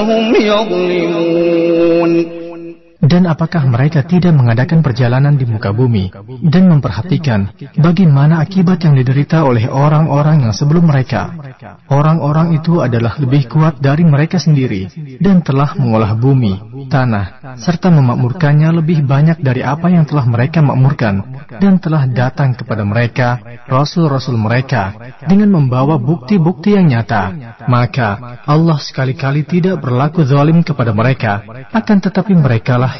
هم يظلمون Dan apakah mereka tidak mengadakan perjalanan di muka bumi dan memperhatikan bagaimana akibat yang diderita oleh orang-orang yang sebelum mereka? Orang-orang itu adalah lebih kuat dari mereka sendiri dan telah mengolah bumi, tanah, serta memakmurkannya lebih banyak dari apa yang telah mereka makmurkan dan telah datang kepada mereka rasul-rasul mereka dengan membawa bukti-bukti yang nyata. Maka Allah sekali-kali tidak berlaku zalim kepada mereka, akan tetapi merekalah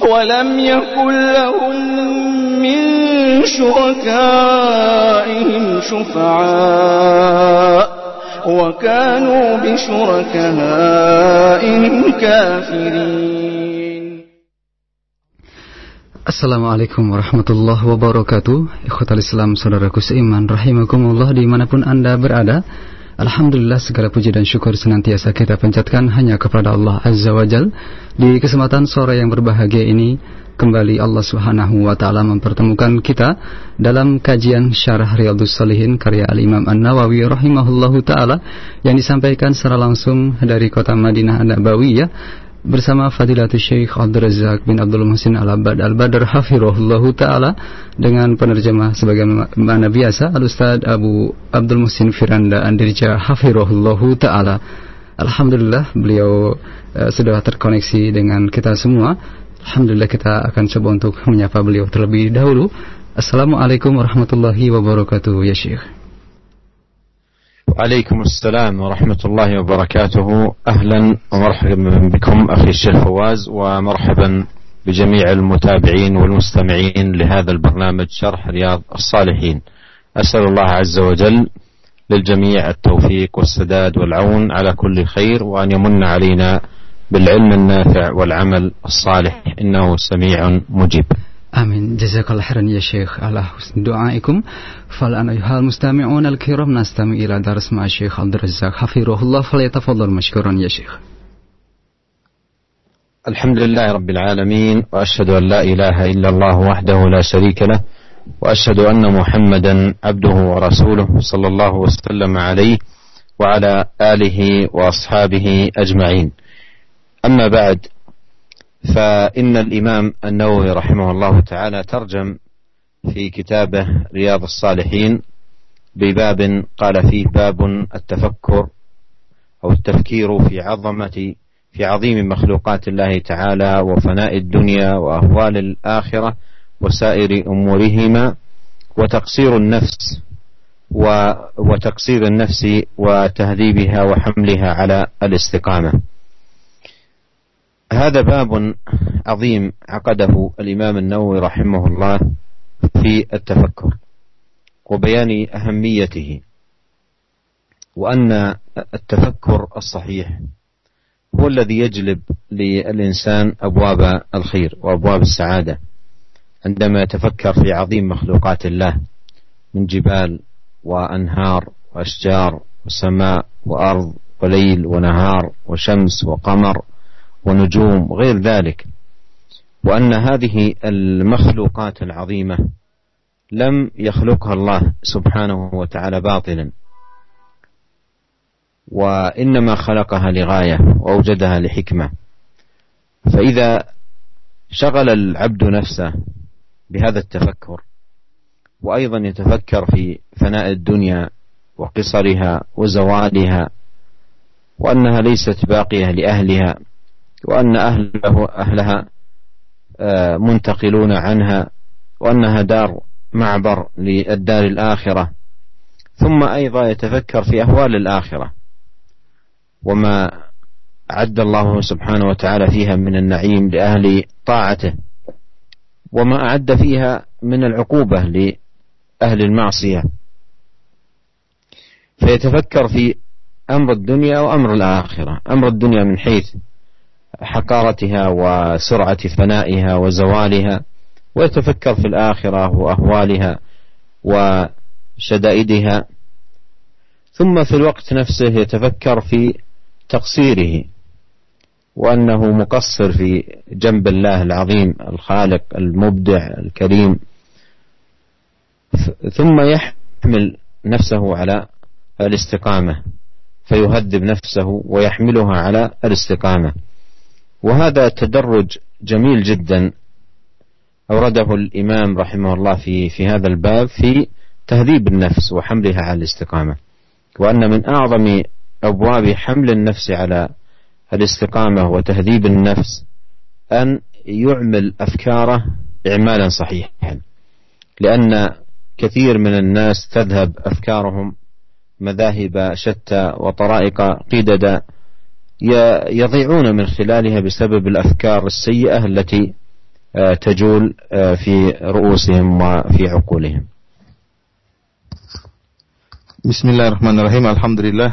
ولم يكن لهم من شركائهم شفعاء وكانوا بشركائهم كافرين. السلام عليكم ورحمة الله وبركاته. إخوة الإسلام الله seiman rahimakumullah dimanapun anda berada. Alhamdulillah segala puji dan syukur senantiasa kita pencetkan hanya kepada Allah Azza wa Jal. Di kesempatan sore yang berbahagia ini, kembali Allah Subhanahu wa taala mempertemukan kita dalam kajian Syarah Riyadhus Salihin karya Al-Imam An-Nawawi rahimahullahu taala yang disampaikan secara langsung dari kota Madinah An-Nabawiyah bersama Fadilatul Syekh Abdul Razak bin Abdul Muhsin Al-Abad Al-Badr Hafirullah Ta'ala dengan penerjemah sebagaimana biasa. Al-Ustaz Abu Abdul Muhsin Firanda Andirja Hafirullah Ta'ala. Alhamdulillah beliau uh, sudah terkoneksi dengan kita semua. Alhamdulillah kita akan coba untuk menyapa beliau terlebih dahulu. Assalamualaikum warahmatullahi wabarakatuh ya Syekh وعليكم السلام ورحمة الله وبركاته. أهلا ومرحبا بكم أخي الشيخ فواز ومرحبا بجميع المتابعين والمستمعين لهذا البرنامج شرح رياض الصالحين. أسأل الله عز وجل للجميع التوفيق والسداد والعون على كل خير وأن يمن علينا بالعلم النافع والعمل الصالح. إنه سميع مجيب. آمين. جزاك الله خيرا يا شيخ. على حسن دعائكم. فالآن أيها المستمعون الكرام نستمع إلى درس مع الشيخ عبد الرزاق حفظه الله. فليتفضل مشكورا يا شيخ. الحمد لله رب العالمين وأشهد أن لا إله إلا الله وحده لا شريك له وأشهد أن محمدا عبده ورسوله صلى الله وسلم عليه وعلى آله وأصحابه أجمعين. أما بعد فإن الإمام النووي رحمه الله تعالى ترجم في كتابه رياض الصالحين بباب قال فيه باب التفكر أو التفكير في عظمة في عظيم مخلوقات الله تعالى وفناء الدنيا وأهوال الآخرة وسائر أمورهما وتقصير النفس وتقصير النفس وتهذيبها وحملها على الاستقامة. هذا باب عظيم عقده الإمام النووي رحمه الله في التفكر وبيان أهميته وأن التفكر الصحيح هو الذي يجلب للإنسان أبواب الخير وأبواب السعادة. عندما يتفكر في عظيم مخلوقات الله من جبال وأنهار وأشجار وسماء وأرض وليل ونهار وشمس وقمر ونجوم وغير ذلك وأن هذه المخلوقات العظيمة لم يخلقها الله سبحانه وتعالى باطلا. وإنما خلقها لغاية وأوجدها لحكمة. فإذا شغل العبد نفسه بهذا التفكر وأيضا يتفكر في فناء الدنيا وقصرها وزوالها وأنها ليست باقية لأهلها وأن أهله أهلها آه، منتقلون عنها وأنها دار معبر للدار الآخرة. ثم أيضا يتفكر في أهوال الآخرة. وما أعد الله سبحانه وتعالى فيها من النعيم لأهل طاعته. وما أعد فيها من العقوبة لأهل المعصية. فيتفكر في أمر الدنيا وأمر الآخرة. أمر الدنيا من حيث حقارتها وسرعة فنائها وزوالها ويتفكر في الآخرة وأهوالها وشدائدها. ثم في الوقت نفسه يتفكر في تقصيره وأنه مقصر في جنب الله العظيم الخالق المبدع الكريم. ثم يحمل نفسه على الاستقامة فيهذب نفسه ويحملها على الاستقامة. وهذا تدرج جميل جدا أورده الإمام رحمه الله في في هذا الباب في تهذيب النفس وحملها على الاستقامة. وأن من أعظم أبواب حمل النفس على الاستقامة وتهذيب النفس أن يعمل أفكاره إعمالا صحيحا. لأن كثير من الناس تذهب أفكارهم مذاهب شتى وطرائق قددا يضيعون من خلالها بسبب الافكار السيئه التي تجول في رؤوسهم وفي عقولهم. Bismillahirrahmanirrahim. Alhamdulillah.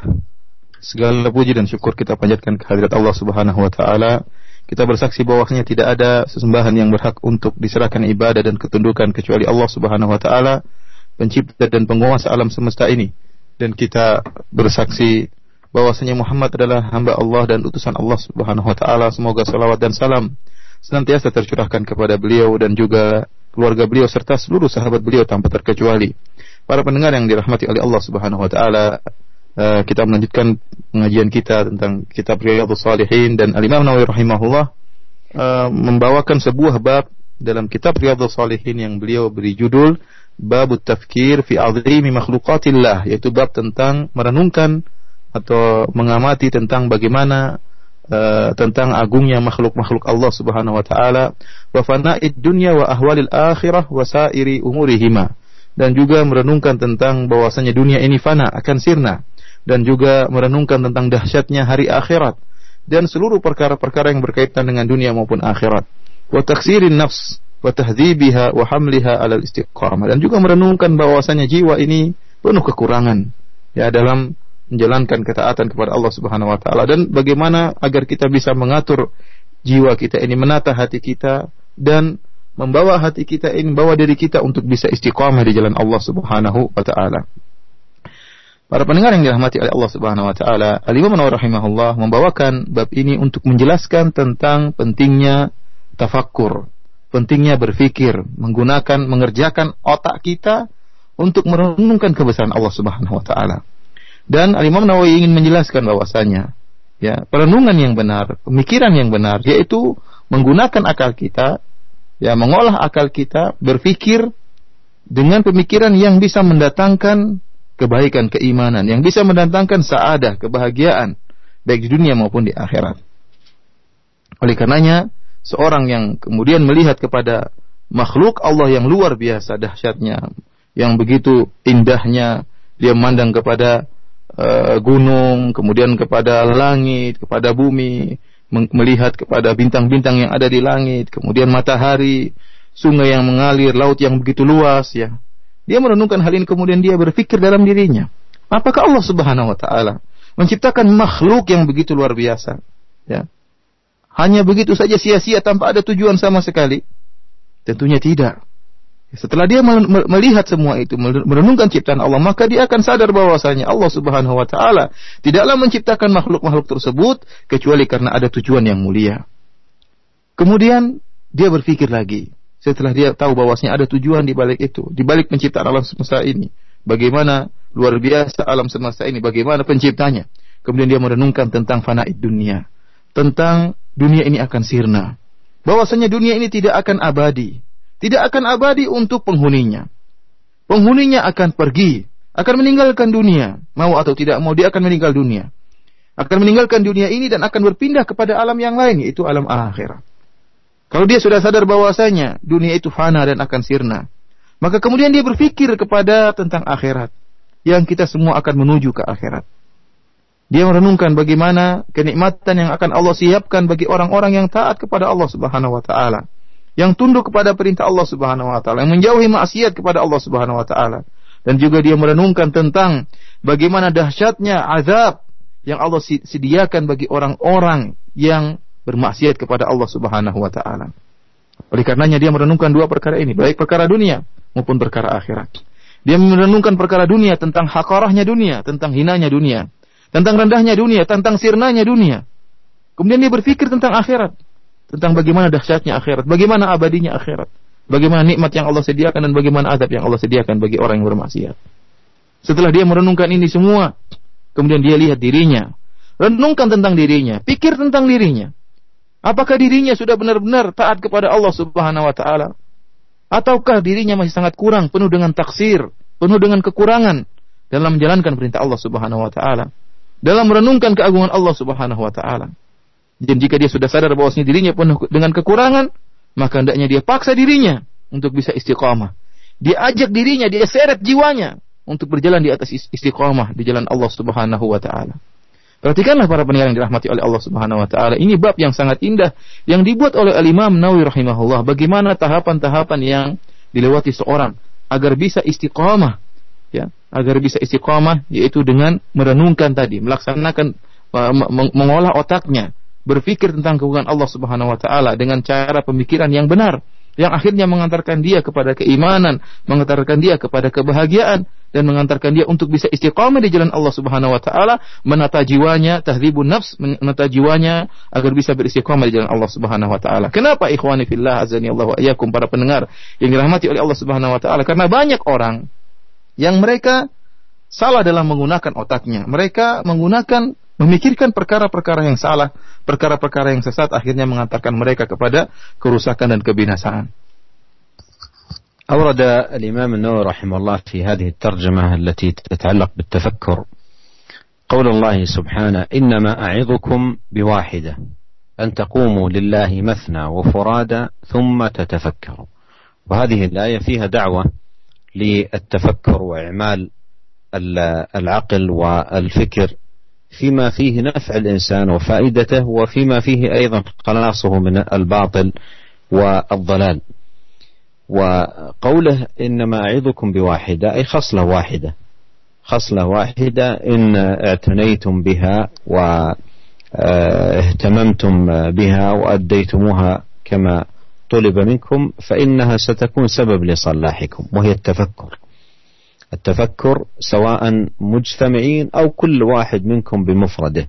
Segala puji dan syukur kita panjatkan kehadirat Allah Subhanahu wa taala. Kita bersaksi bahwasanya tidak ada sesembahan yang berhak untuk diserahkan ibadah dan ketundukan kecuali Allah Subhanahu wa taala, pencipta dan penguasa alam semesta ini. Dan kita bersaksi bahwasanya Muhammad adalah hamba Allah dan utusan Allah Subhanahu wa taala. Semoga salawat dan salam senantiasa tercurahkan kepada beliau dan juga keluarga beliau serta seluruh sahabat beliau tanpa terkecuali. Para pendengar yang dirahmati oleh Allah Subhanahu wa taala, uh, kita melanjutkan pengajian kita tentang kitab Riyadhus Shalihin dan Al-Imam Nawawi rahimahullah uh, membawakan sebuah bab dalam kitab Riyadhus Shalihin yang beliau beri judul Babut Tafkir fi Azimi Makhluqatillah yaitu bab tentang merenungkan atau mengamati tentang bagaimana uh, tentang agungnya makhluk-makhluk Allah Subhanahu wa taala. Wa fana'id dunya wa ahwalil akhirah wa sairi umurihima. Dan juga merenungkan tentang bahwasanya dunia ini fana akan sirna. Dan juga merenungkan tentang dahsyatnya hari akhirat. Dan seluruh perkara-perkara yang berkaitan dengan dunia maupun akhirat. Wa taksirin nafs wa tahdhibiha wa hamliha alal istiqamah. Dan juga merenungkan bahwasanya jiwa ini penuh kekurangan. Ya dalam menjalankan ketaatan kepada Allah Subhanahu wa taala dan bagaimana agar kita bisa mengatur jiwa kita ini menata hati kita dan membawa hati kita ini membawa diri kita untuk bisa istiqamah di jalan Allah Subhanahu wa taala. Para pendengar yang dirahmati oleh Allah Subhanahu wa taala, Al-Imam rahimahullah membawakan bab ini untuk menjelaskan tentang pentingnya tafakkur, pentingnya berfikir, menggunakan mengerjakan otak kita untuk merenungkan kebesaran Allah Subhanahu wa taala. Dan Al-Imam Nawawi ingin menjelaskan bahwasanya ya, perenungan yang benar, pemikiran yang benar yaitu menggunakan akal kita, ya mengolah akal kita, berpikir dengan pemikiran yang bisa mendatangkan kebaikan, keimanan yang bisa mendatangkan saadah, kebahagiaan baik di dunia maupun di akhirat. Oleh karenanya, seorang yang kemudian melihat kepada makhluk Allah yang luar biasa dahsyatnya, yang begitu indahnya, dia memandang kepada uh, gunung, kemudian kepada langit, kepada bumi, melihat kepada bintang-bintang yang ada di langit, kemudian matahari, sungai yang mengalir, laut yang begitu luas ya. Dia merenungkan hal ini kemudian dia berpikir dalam dirinya. Apakah Allah Subhanahu wa taala menciptakan makhluk yang begitu luar biasa? Ya. Hanya begitu saja sia-sia tanpa ada tujuan sama sekali? Tentunya tidak. Setelah dia melihat semua itu, merenungkan ciptaan Allah, maka dia akan sadar bahwasanya Allah Subhanahu wa taala tidaklah menciptakan makhluk-makhluk tersebut kecuali karena ada tujuan yang mulia. Kemudian dia berpikir lagi, setelah dia tahu bahwasanya ada tujuan di balik itu, di balik penciptaan alam semesta ini. Bagaimana luar biasa alam semesta ini, bagaimana penciptanya. Kemudian dia merenungkan tentang fanaid dunia, tentang dunia ini akan sirna. Bahwasanya dunia ini tidak akan abadi, tidak akan abadi untuk penghuninya. Penghuninya akan pergi, akan meninggalkan dunia, mau atau tidak mau dia akan meninggal dunia. Akan meninggalkan dunia ini dan akan berpindah kepada alam yang lain, yaitu alam akhirat. Kalau dia sudah sadar bahwasanya dunia itu fana dan akan sirna, maka kemudian dia berpikir kepada tentang akhirat yang kita semua akan menuju ke akhirat. Dia merenungkan bagaimana kenikmatan yang akan Allah siapkan bagi orang-orang yang taat kepada Allah Subhanahu wa taala, yang tunduk kepada perintah Allah Subhanahu wa taala, yang menjauhi maksiat kepada Allah Subhanahu wa taala. Dan juga dia merenungkan tentang bagaimana dahsyatnya azab yang Allah sediakan bagi orang-orang yang bermaksiat kepada Allah Subhanahu wa taala. Oleh karenanya dia merenungkan dua perkara ini, baik perkara dunia maupun perkara akhirat. Dia merenungkan perkara dunia tentang hakarahnya dunia, tentang hinanya dunia, tentang rendahnya dunia, tentang sirnanya dunia. Kemudian dia berpikir tentang akhirat, tentang bagaimana dahsyatnya akhirat, bagaimana abadinya akhirat, bagaimana nikmat yang Allah sediakan dan bagaimana azab yang Allah sediakan bagi orang yang bermaksiat. Setelah dia merenungkan ini semua, kemudian dia lihat dirinya, renungkan tentang dirinya, pikir tentang dirinya. Apakah dirinya sudah benar-benar taat kepada Allah Subhanahu wa taala? Ataukah dirinya masih sangat kurang, penuh dengan taksir, penuh dengan kekurangan dalam menjalankan perintah Allah Subhanahu wa taala, dalam merenungkan keagungan Allah Subhanahu wa taala. Dan jika dia sudah sadar bahwa dirinya penuh dengan kekurangan, maka hendaknya dia paksa dirinya untuk bisa istiqamah. Dia ajak dirinya, dia seret jiwanya untuk berjalan di atas istiqamah di jalan Allah Subhanahu wa taala. Perhatikanlah para pendengar yang dirahmati oleh Allah Subhanahu wa taala. Ini bab yang sangat indah yang dibuat oleh Al-Imam Nawawi rahimahullah. Bagaimana tahapan-tahapan yang dilewati seorang agar bisa istiqamah ya, agar bisa istiqamah yaitu dengan merenungkan tadi, melaksanakan uh, mengolah otaknya, berpikir tentang kegungan Allah Subhanahu wa taala dengan cara pemikiran yang benar yang akhirnya mengantarkan dia kepada keimanan, mengantarkan dia kepada kebahagiaan dan mengantarkan dia untuk bisa istiqamah di jalan Allah Subhanahu wa taala, menata jiwanya, tahdzibun nafs, menata jiwanya agar bisa beristiqamah di jalan Allah Subhanahu wa taala. Kenapa ikhwani fillah azani Allah wa iyyakum para pendengar yang dirahmati oleh Allah Subhanahu wa taala? Karena banyak orang yang mereka salah dalam menggunakan otaknya. Mereka menggunakan memikirkan perkara-perkara yang salah, perkara-perkara yang sesat akhirnya mengantarkan mereka kepada kerusakan dan kebinasaan. أورد الإمام النووي رحمه الله في هذه الترجمة التي تتعلق بالتفكر قول الله سبحانه إنما أعظكم بواحدة أن تقوموا لله مثنى وفرادى ثم تتفكروا وهذه الآية فيها دعوة للتفكر وإعمال العقل والفكر فيما فيه نفع الإنسان وفائدته وفيما فيه أيضا خلاصه من الباطل والضلال. وقوله إنما أعظكم بواحدة أي خصلة واحدة. خصلة واحدة إن اعتنيتم بها واهتممتم بها وأديتموها كما طلب منكم فإنها ستكون سبب لصلاحكم وهي التفكر. التفكر سواء مجتمعين أو كل واحد منكم بمفرده.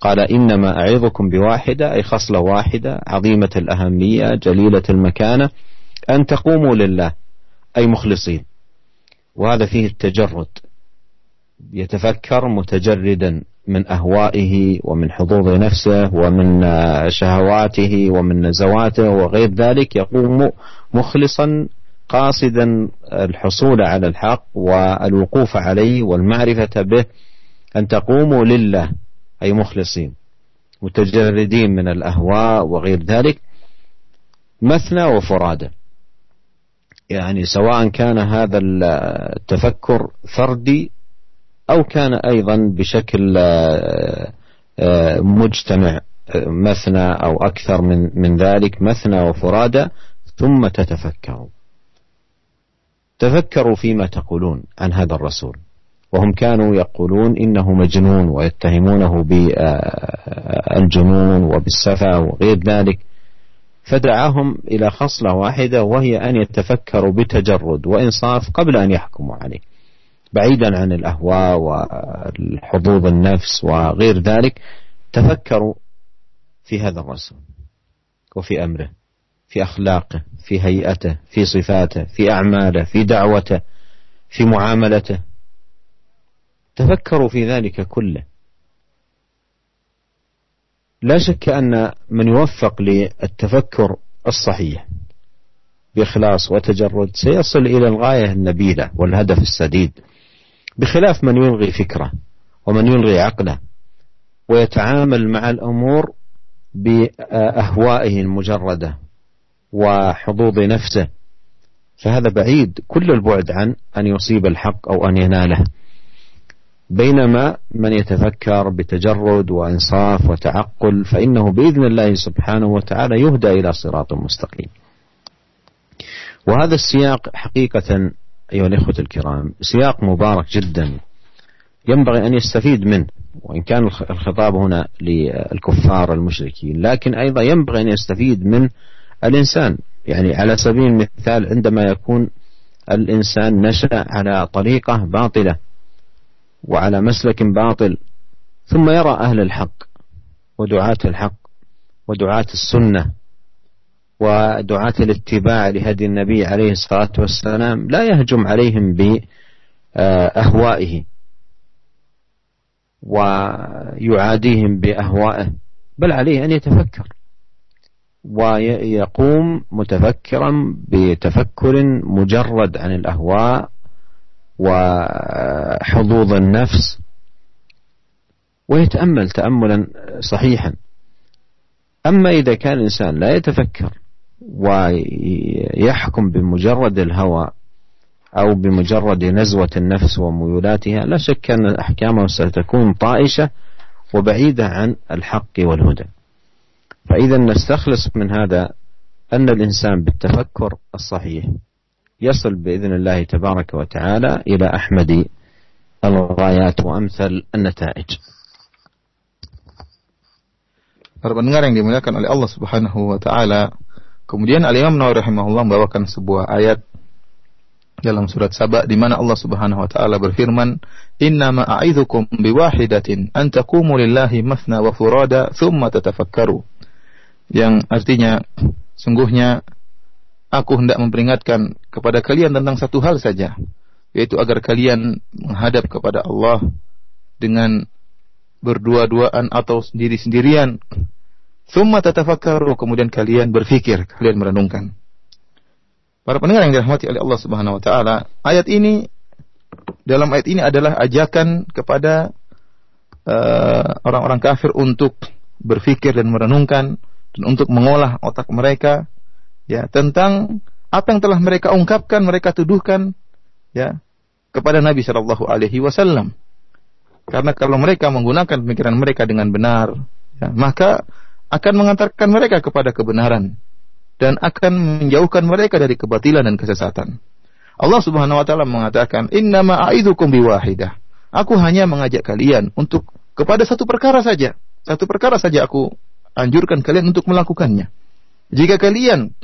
قال إنما أعظكم بواحدة أي خصلة واحدة عظيمة الأهمية جليلة المكانة أن تقوموا لله أي مخلصين. وهذا فيه التجرد. يتفكر متجردا من أهوائه ومن حظوظ نفسه ومن شهواته ومن نزواته وغير ذلك يقوم مخلصا قاصدا الحصول على الحق والوقوف عليه والمعرفة به أن تقوموا لله أي مخلصين متجردين من الأهواء وغير ذلك مثنى وفرادى. يعني سواء كان هذا التفكر فردي أو كان أيضا بشكل مجتمع مثنى أو أكثر من من ذلك مثنى وفرادى ثم تتفكروا. تفكروا فيما تقولون عن هذا الرسول. وهم كانوا يقولون إنه مجنون ويتهمونه بالجنون وبالسفة وغير ذلك. فدعاهم إلى خصلة واحدة وهي أن يتفكروا بتجرد وإنصاف قبل أن يحكموا عليه. بعيدا عن الأهواء والحظوظ النفس وغير ذلك تفكروا في هذا الرسول وفي أمره. في أخلاقه في هيئته في صفاته في أعماله في دعوته في معاملته. تفكروا في ذلك كله. لا شك أن من يوفق للتفكر الصحيح بإخلاص وتجرد سيصل إلى الغاية النبيلة والهدف السديد. بخلاف من يلغي فكره ومن يلغي عقله ويتعامل مع الأمور بأهوائه المجردة. وحظوظ نفسه. فهذا بعيد كل البعد عن أن يصيب الحق أو أن يناله. بينما من يتفكر بتجرد وإنصاف وتعقل فإنه بإذن الله سبحانه وتعالى يهدى إلى صراط مستقيم. وهذا السياق حقيقة أيها الإخوة الكرام سياق مبارك جدا. ينبغي أن يستفيد منه وإن كان الخطاب هنا للكفار المشركين لكن أيضا ينبغي أن يستفيد من الإنسان. يعني على سبيل المثال عندما يكون الإنسان نشأ على طريقة باطلة وعلى مسلك باطل ثم يرى أهل الحق ودعاة الحق ودعاة السنة ودعاة الاتباع لهدي النبي عليه الصلاة والسلام لا يهجم عليهم بأهوائه ويعاديهم بأهوائه بل عليه أن يتفكر. ويقوم متفكرا بتفكر مجرد عن الأهواء وحظوظ النفس ويتأمل تأملا صحيحا. أما إذا كان الإنسان لا يتفكر ويحكم بمجرد الهوى أو بمجرد نزوة النفس وميولاتها لا شك أن أحكامه ستكون طائشة وبعيدة عن الحق والهدى. فإذا نستخلص من هذا أن الإنسان بالتفكر الصحيح يصل بإذن الله تبارك وتعالى إلى أحمد الغايات وأمثل النتائج Para pendengar yang dimuliakan oleh Allah Subhanahu wa taala. Kemudian Al-Imam Nawawi rahimahullah membawakan sebuah ayat dalam surat Saba di mana Allah Subhanahu wa taala berfirman, "Innama a'idzukum biwahidatin an taqumu lillahi mathna wa furada thumma tatafakkaru." Yang artinya sungguhnya aku hendak memperingatkan kepada kalian tentang satu hal saja, yaitu agar kalian menghadap kepada Allah dengan berdua-duaan atau sendiri-sendirian. Thumma tatafakkaru, kemudian kalian berfikir, kalian merenungkan. Para pendengar yang dirahmati oleh Allah Subhanahu wa taala, ayat ini dalam ayat ini adalah ajakan kepada uh, orang-orang uh, kafir untuk berfikir dan merenungkan dan untuk mengolah otak mereka ya tentang apa yang telah mereka ungkapkan, mereka tuduhkan ya kepada Nabi Shallallahu Alaihi Wasallam. Karena kalau mereka menggunakan pemikiran mereka dengan benar, ya, maka akan mengantarkan mereka kepada kebenaran dan akan menjauhkan mereka dari kebatilan dan kesesatan. Allah Subhanahu wa taala mengatakan, "Innama a'idzukum biwahidah." Aku hanya mengajak kalian untuk kepada satu perkara saja. Satu perkara saja aku anjurkan kalian untuk melakukannya. Jika kalian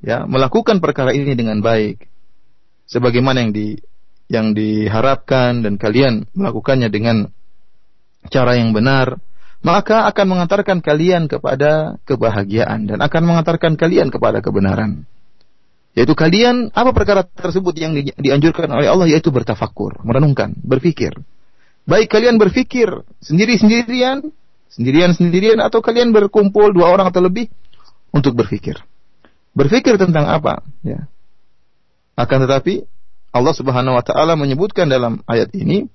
ya melakukan perkara ini dengan baik sebagaimana yang di yang diharapkan dan kalian melakukannya dengan cara yang benar maka akan mengantarkan kalian kepada kebahagiaan dan akan mengantarkan kalian kepada kebenaran yaitu kalian apa perkara tersebut yang di, dianjurkan oleh Allah yaitu bertafakur merenungkan berpikir baik kalian berpikir sendiri-sendirian sendirian-sendirian atau kalian berkumpul dua orang atau lebih untuk berpikir berpikir tentang apa? Ya. Akan tetapi Allah Subhanahu wa taala menyebutkan dalam ayat ini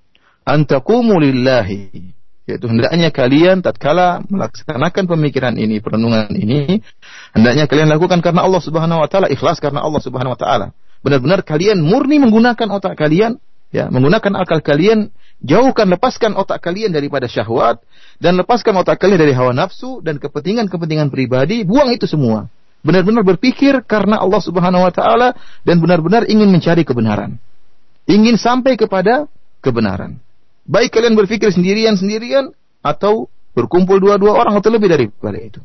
antaqumu lillahi yaitu hendaknya kalian tatkala melaksanakan pemikiran ini perenungan ini hendaknya kalian lakukan karena Allah Subhanahu wa taala ikhlas karena Allah Subhanahu wa taala. Benar-benar kalian murni menggunakan otak kalian ya menggunakan akal kalian jauhkan lepaskan otak kalian daripada syahwat dan lepaskan otak kalian dari hawa nafsu dan kepentingan-kepentingan pribadi buang itu semua benar-benar berpikir karena Allah Subhanahu wa taala dan benar-benar ingin mencari kebenaran. Ingin sampai kepada kebenaran. Baik kalian berpikir sendirian-sendirian atau berkumpul dua-dua orang atau lebih daripada itu.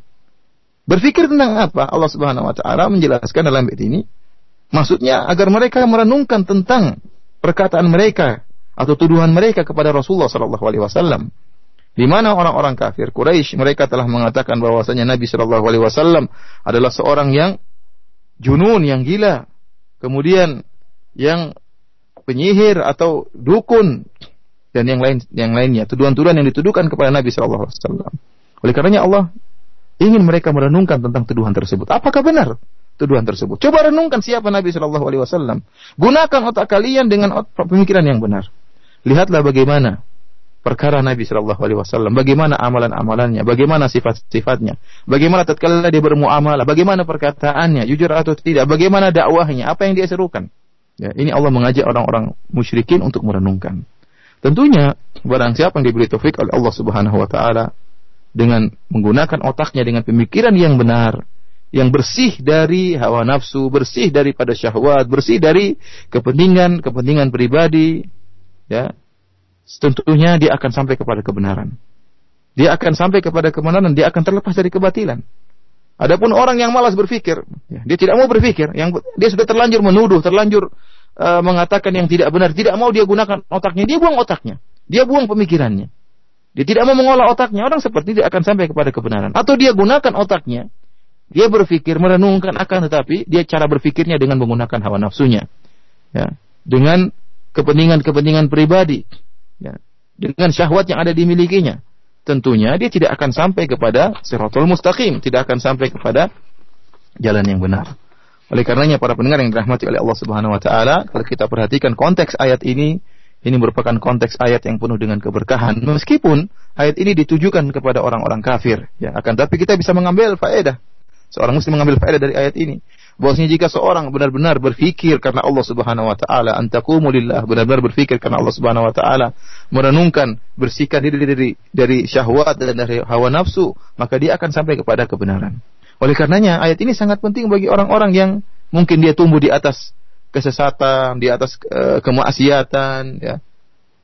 Berpikir tentang apa? Allah Subhanahu wa taala menjelaskan dalam ayat ini maksudnya agar mereka merenungkan tentang perkataan mereka atau tuduhan mereka kepada Rasulullah sallallahu alaihi wasallam di mana orang-orang kafir Quraisy mereka telah mengatakan bahwasanya Nabi Shallallahu Alaihi Wasallam adalah seorang yang junun, yang gila, kemudian yang penyihir atau dukun dan yang lain yang lainnya tuduhan-tuduhan yang dituduhkan kepada Nabi Shallallahu Alaihi Wasallam. Oleh karenanya Allah ingin mereka merenungkan tentang tuduhan tersebut. Apakah benar tuduhan tersebut? Coba renungkan siapa Nabi Shallallahu Alaihi Wasallam. Gunakan otak kalian dengan pemikiran yang benar. Lihatlah bagaimana perkara Nabi Shallallahu Alaihi Wasallam, bagaimana amalan-amalannya, bagaimana sifat-sifatnya, bagaimana tatkala dia bermuamalah, bagaimana perkataannya, jujur atau tidak, bagaimana dakwahnya, apa yang dia serukan. Ya, ini Allah mengajak orang-orang musyrikin untuk merenungkan. Tentunya barang siapa yang diberi taufik oleh Allah Subhanahu wa taala dengan menggunakan otaknya dengan pemikiran yang benar, yang bersih dari hawa nafsu, bersih daripada syahwat, bersih dari kepentingan-kepentingan pribadi, ya, tentunya dia akan sampai kepada kebenaran. Dia akan sampai kepada kebenaran, dia akan terlepas dari kebatilan. Adapun orang yang malas berpikir, ya, dia tidak mau berpikir, yang dia sudah terlanjur menuduh, terlanjur uh, mengatakan yang tidak benar, tidak mau dia gunakan otaknya, dia buang otaknya, dia buang pemikirannya. Dia tidak mau mengolah otaknya, orang seperti dia akan sampai kepada kebenaran. Atau dia gunakan otaknya, dia berpikir, merenungkan akan tetapi dia cara berpikirnya dengan menggunakan hawa nafsunya. Ya, dengan kepentingan-kepentingan pribadi ya, dengan syahwat yang ada dimilikinya, tentunya dia tidak akan sampai kepada siratul mustaqim, tidak akan sampai kepada jalan yang benar. Oleh karenanya para pendengar yang dirahmati oleh Allah Subhanahu wa taala, kalau kita perhatikan konteks ayat ini, ini merupakan konteks ayat yang penuh dengan keberkahan. Meskipun ayat ini ditujukan kepada orang-orang kafir, ya, akan tapi kita bisa mengambil faedah. Seorang muslim mengambil faedah dari ayat ini bahwasanya jika seorang benar-benar berfikir karena Allah Subhanahu wa taala, antaqumu benar-benar berfikir karena Allah Subhanahu wa taala, merenungkan, bersihkan diri dari dari syahwat dan dari hawa nafsu, maka dia akan sampai kepada kebenaran. Oleh karenanya ayat ini sangat penting bagi orang-orang yang mungkin dia tumbuh di atas kesesatan, di atas uh, kemaksiatan ya.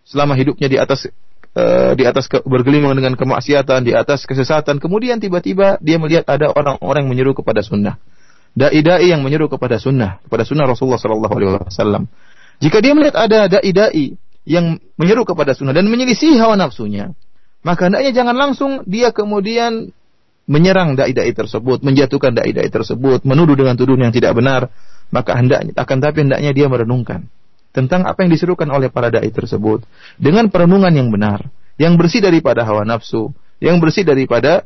Selama hidupnya di atas uh, di atas ke, bergelimang dengan kemaksiatan, di atas kesesatan, kemudian tiba-tiba dia melihat ada orang-orang menyeru kepada sunnah dai-dai yang menyeru kepada sunnah, kepada sunnah Rasulullah Sallallahu Alaihi Wasallam. Jika dia melihat ada dai-dai yang menyeru kepada sunnah dan menyelisih hawa nafsunya, maka hendaknya jangan langsung dia kemudian menyerang dai-dai tersebut, menjatuhkan dai-dai tersebut, menuduh dengan tuduhan yang tidak benar, maka hendaknya akan tapi hendaknya dia merenungkan tentang apa yang diserukan oleh para dai tersebut dengan perenungan yang benar, yang bersih daripada hawa nafsu, yang bersih daripada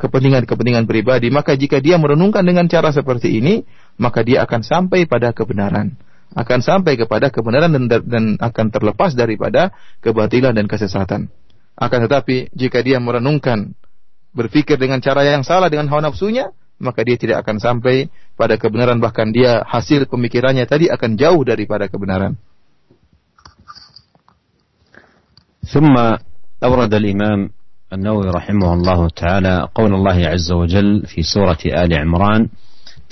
kepentingan-kepentingan pribadi, maka jika dia merenungkan dengan cara seperti ini, maka dia akan sampai pada kebenaran, akan sampai kepada kebenaran dan, dan akan terlepas daripada kebatilan dan kesesatan. Akan tetapi jika dia merenungkan, berpikir dengan cara yang salah dengan hawa nafsunya, maka dia tidak akan sampai pada kebenaran bahkan dia hasil pemikirannya tadi akan jauh daripada kebenaran. ثم أورد الإمام النووي رحمه الله تعالى قول الله عز وجل في سورة آل عمران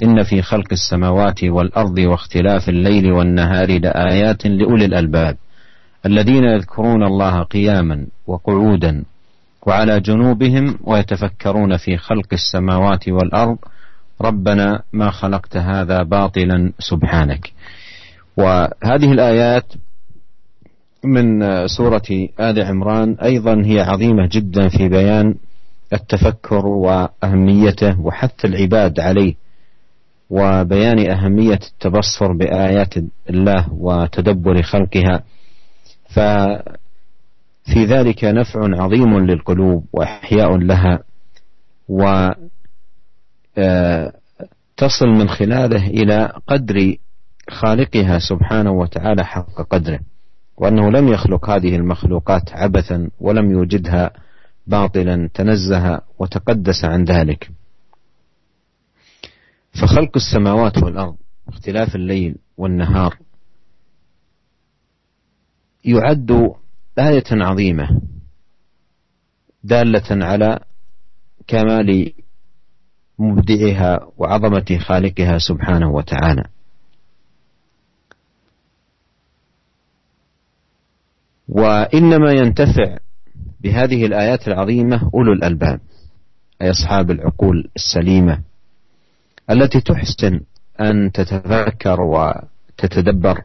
إن في خلق السماوات والأرض واختلاف الليل والنهار لآيات لأولي الألباب. الذين يذكرون الله قياما وقعودا وعلى جنوبهم ويتفكرون في خلق السماوات والأرض ربنا ما خلقت هذا باطلا سبحانك. وهذه الآيات من سورة آل عمران أيضا هي عظيمة جدا في بيان التفكر وأهميته وحث العباد عليه وبيان أهمية التبصر بآيات الله وتدبر خلقها. ففي ذلك نفع عظيم للقلوب وإحياء لها و تصل من خلاله إلى قدر خالقها سبحانه وتعالى حق قدره. وأنه لم يخلق هذه المخلوقات عبثا ولم يوجدها باطلا تنزه وتقدس عن ذلك. فخلق السماوات والأرض اختلاف الليل والنهار يعد آية عظيمة دالة على كمال مبدعها وعظمة خالقها سبحانه وتعالى. وإنما ينتفع بهذه الآيات العظيمة أولو الألباب أي أصحاب العقول السليمة التي تحسن أن تتفكر وتتدبر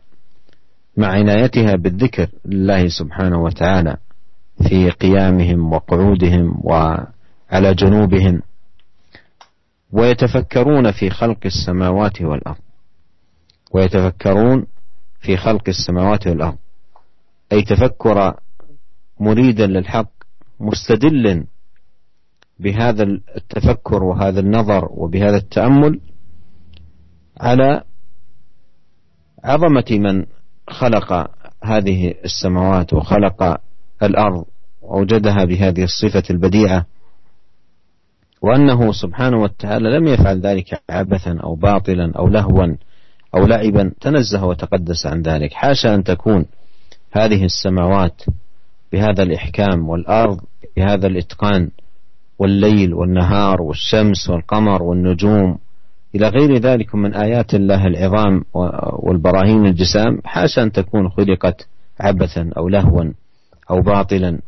مع عنايتها بالذكر لله سبحانه وتعالى في قيامهم وقعودهم وعلى جنوبهم ويتفكرون في خلق السماوات والأرض ويتفكرون في خلق السماوات والأرض. أي تفكر مريدا للحق مستدل بهذا التفكر وهذا النظر وبهذا التأمل على عظمة من خلق هذه السماوات وخلق الأرض وأوجدها بهذه الصفة البديعة وأنه سبحانه وتعالى لم يفعل ذلك عبثا أو باطلا أو لهوا أو لعبا تنزه وتقدس عن ذلك حاشا أن تكون هذه السماوات بهذا الإحكام والأرض بهذا الإتقان والليل والنهار والشمس والقمر والنجوم إلى غير ذلك من آيات الله العظام والبراهين الجسام حاشا أن تكون خلقت عبثا أو لهوا أو باطلا.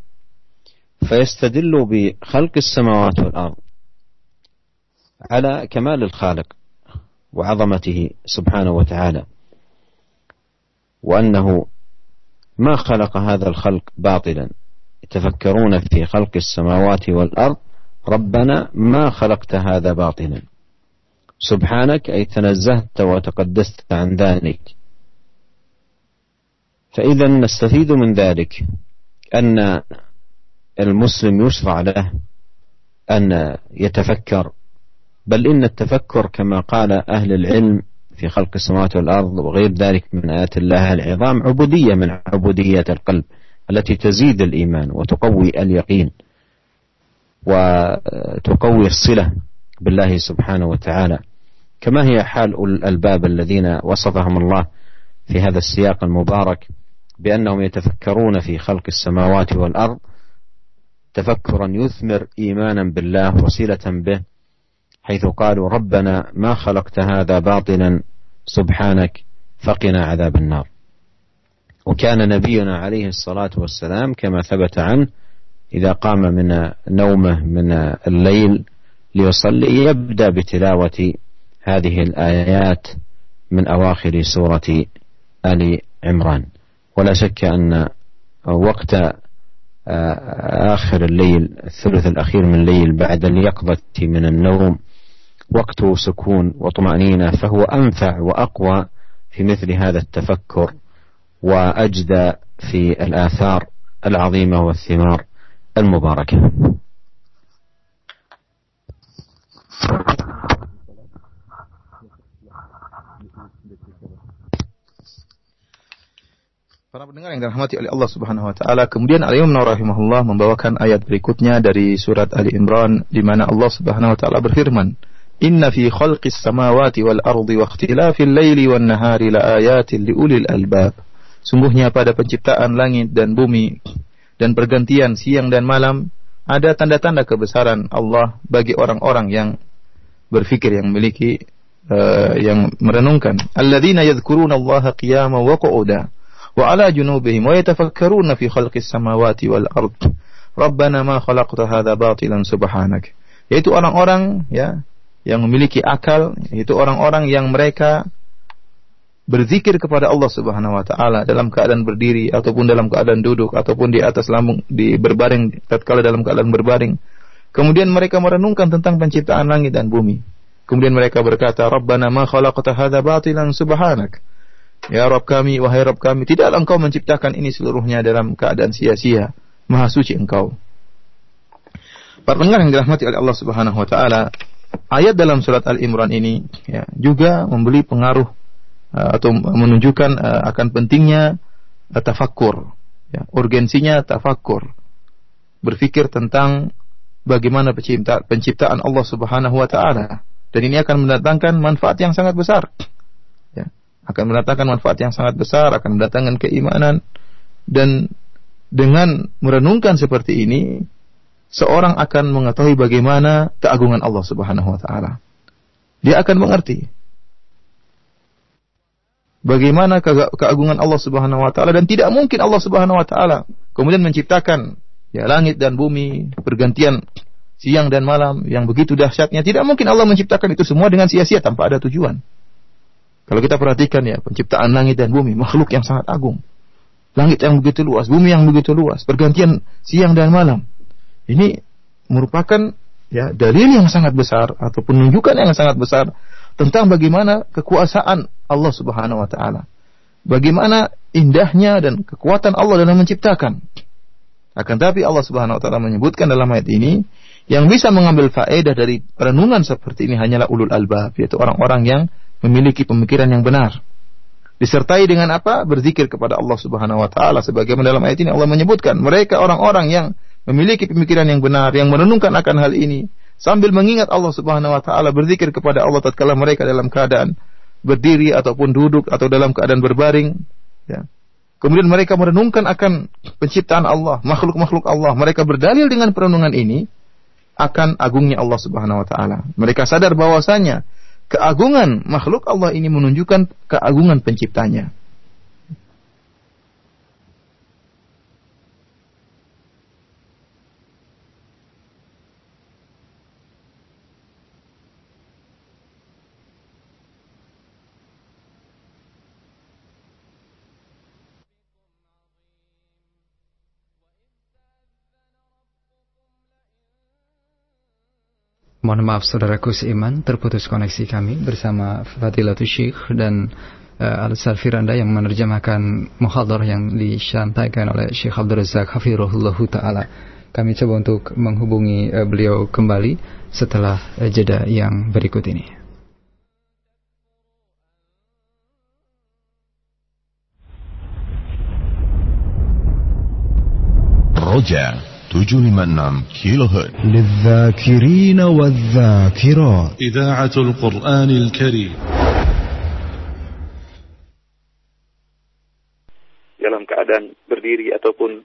فيستدل بخلق السماوات والأرض على كمال الخالق وعظمته سبحانه وتعالى وأنه ما خلق هذا الخلق باطلا؟ يتفكرون في خلق السماوات والأرض ربنا ما خلقت هذا باطلا. سبحانك أي تنزهت وتقدست عن ذلك. فإذا نستفيد من ذلك أن المسلم يشرع له أن يتفكر. بل إن التفكر كما قال أهل العلم في خلق السماوات والأرض وغير ذلك من آيات الله العظام عبودية من عبوديات القلب التي تزيد الإيمان وتقوي اليقين وتقوي الصلة بالله سبحانه وتعالى. كما هي حال الألباب الذين وصفهم الله في هذا السياق المبارك بأنهم يتفكرون في خلق السماوات والأرض تفكرا يثمر إيمانا بالله وصلة به حيث قالوا ربنا ما خلقت هذا باطلا سبحانك فقنا عذاب النار. وكان نبينا عليه الصلاة والسلام كما ثبت عنه إذا قام من نومه من الليل ليصلي يبدأ بتلاوة هذه الآيات من أواخر سورة آل عمران. ولا شك أن وقت آخر الليل الثلث الأخير من الليل بعد اليقظة من النوم وقت سكون وطمأنينة فهو أنفع وأقوى في مثل هذا التفكر وأجدى في الآثار العظيمة والثمار المباركة Para pendengar yang dirahmati oleh Allah Subhanahu wa taala, kemudian Al-Imam rahimahullah membawakan ayat berikutnya dari surat Ali Imran di mana Allah Subhanahu wa taala berfirman, Inna fi khalqis samawati wal ardi wa ikhtilafil laili wan nahari la ayatin liulil albab. Sungguhnya pada penciptaan langit dan bumi dan pergantian siang dan malam ada tanda-tanda kebesaran Allah bagi orang-orang yang berfikir yang memiliki uh, yang merenungkan. Alladzina yadhkuruna Allah qiyaman wa qu'uda wa ala junubihim wa yatafakkaruna fi khalqis samawati wal ard. Rabbana ma khalaqta hadza batilan subhanak. Yaitu orang-orang ya yang memiliki akal yaitu orang-orang yang mereka berzikir kepada Allah Subhanahu wa taala dalam keadaan berdiri ataupun dalam keadaan duduk ataupun di atas lambung di berbaring tatkala dalam keadaan berbaring kemudian mereka merenungkan tentang penciptaan langit dan bumi kemudian mereka berkata rabbana ma khalaqta hadza batilan subhanak Ya Rob kami, wahai Rob kami, tidaklah engkau menciptakan ini seluruhnya dalam keadaan sia-sia. Maha suci engkau. Para pendengar yang dirahmati oleh Allah Subhanahu wa taala, ayat dalam surat Al-Imran ini ya, juga memberi pengaruh uh, atau menunjukkan uh, akan pentingnya uh, tafakkur, ya, urgensinya tafakkur. Berfikir tentang bagaimana pencipta, penciptaan Allah Subhanahu wa taala. Dan ini akan mendatangkan manfaat yang sangat besar akan mendatangkan manfaat yang sangat besar, akan mendatangkan keimanan. Dan dengan merenungkan seperti ini seorang akan mengetahui bagaimana keagungan Allah Subhanahu wa taala. Dia akan mengerti bagaimana keagungan Allah Subhanahu wa taala dan tidak mungkin Allah Subhanahu wa taala kemudian menciptakan ya langit dan bumi pergantian siang dan malam yang begitu dahsyatnya tidak mungkin Allah menciptakan itu semua dengan sia-sia tanpa ada tujuan. Kalau kita perhatikan ya, penciptaan langit dan bumi, makhluk yang sangat agung. Langit yang begitu luas, bumi yang begitu luas, pergantian siang dan malam. Ini merupakan ya dalil yang sangat besar atau penunjukan yang sangat besar tentang bagaimana kekuasaan Allah Subhanahu wa taala. Bagaimana indahnya dan kekuatan Allah dalam menciptakan. Akan tapi Allah Subhanahu wa taala menyebutkan dalam ayat ini yang bisa mengambil faedah dari renungan seperti ini hanyalah ulul albab yaitu orang-orang yang memiliki pemikiran yang benar. Disertai dengan apa? Berzikir kepada Allah Subhanahu wa taala sebagaimana dalam ayat ini Allah menyebutkan mereka orang-orang yang memiliki pemikiran yang benar, yang merenungkan akan hal ini sambil mengingat Allah Subhanahu wa taala berzikir kepada Allah tatkala mereka dalam keadaan berdiri ataupun duduk atau dalam keadaan berbaring ya. Kemudian mereka merenungkan akan penciptaan Allah, makhluk-makhluk Allah. Mereka berdalil dengan perenungan ini akan agungnya Allah Subhanahu wa taala. Mereka sadar bahwasanya keagungan makhluk Allah ini menunjukkan keagungan penciptanya. Mohon maaf saudaraku seiman, terputus koneksi kami bersama Fadilatul Syekh dan uh, Al-Sal Firanda yang menerjemahkan muhadar yang disampaikan oleh Syekh Abdul Razak Hafirullah Ta'ala. Kami coba untuk menghubungi uh, beliau kembali setelah uh, jeda yang berikut ini. Roger 756 كيلو هرتز للذاكرين والذاكرات إذاعة القرآن الكريم dalam keadaan berdiri ataupun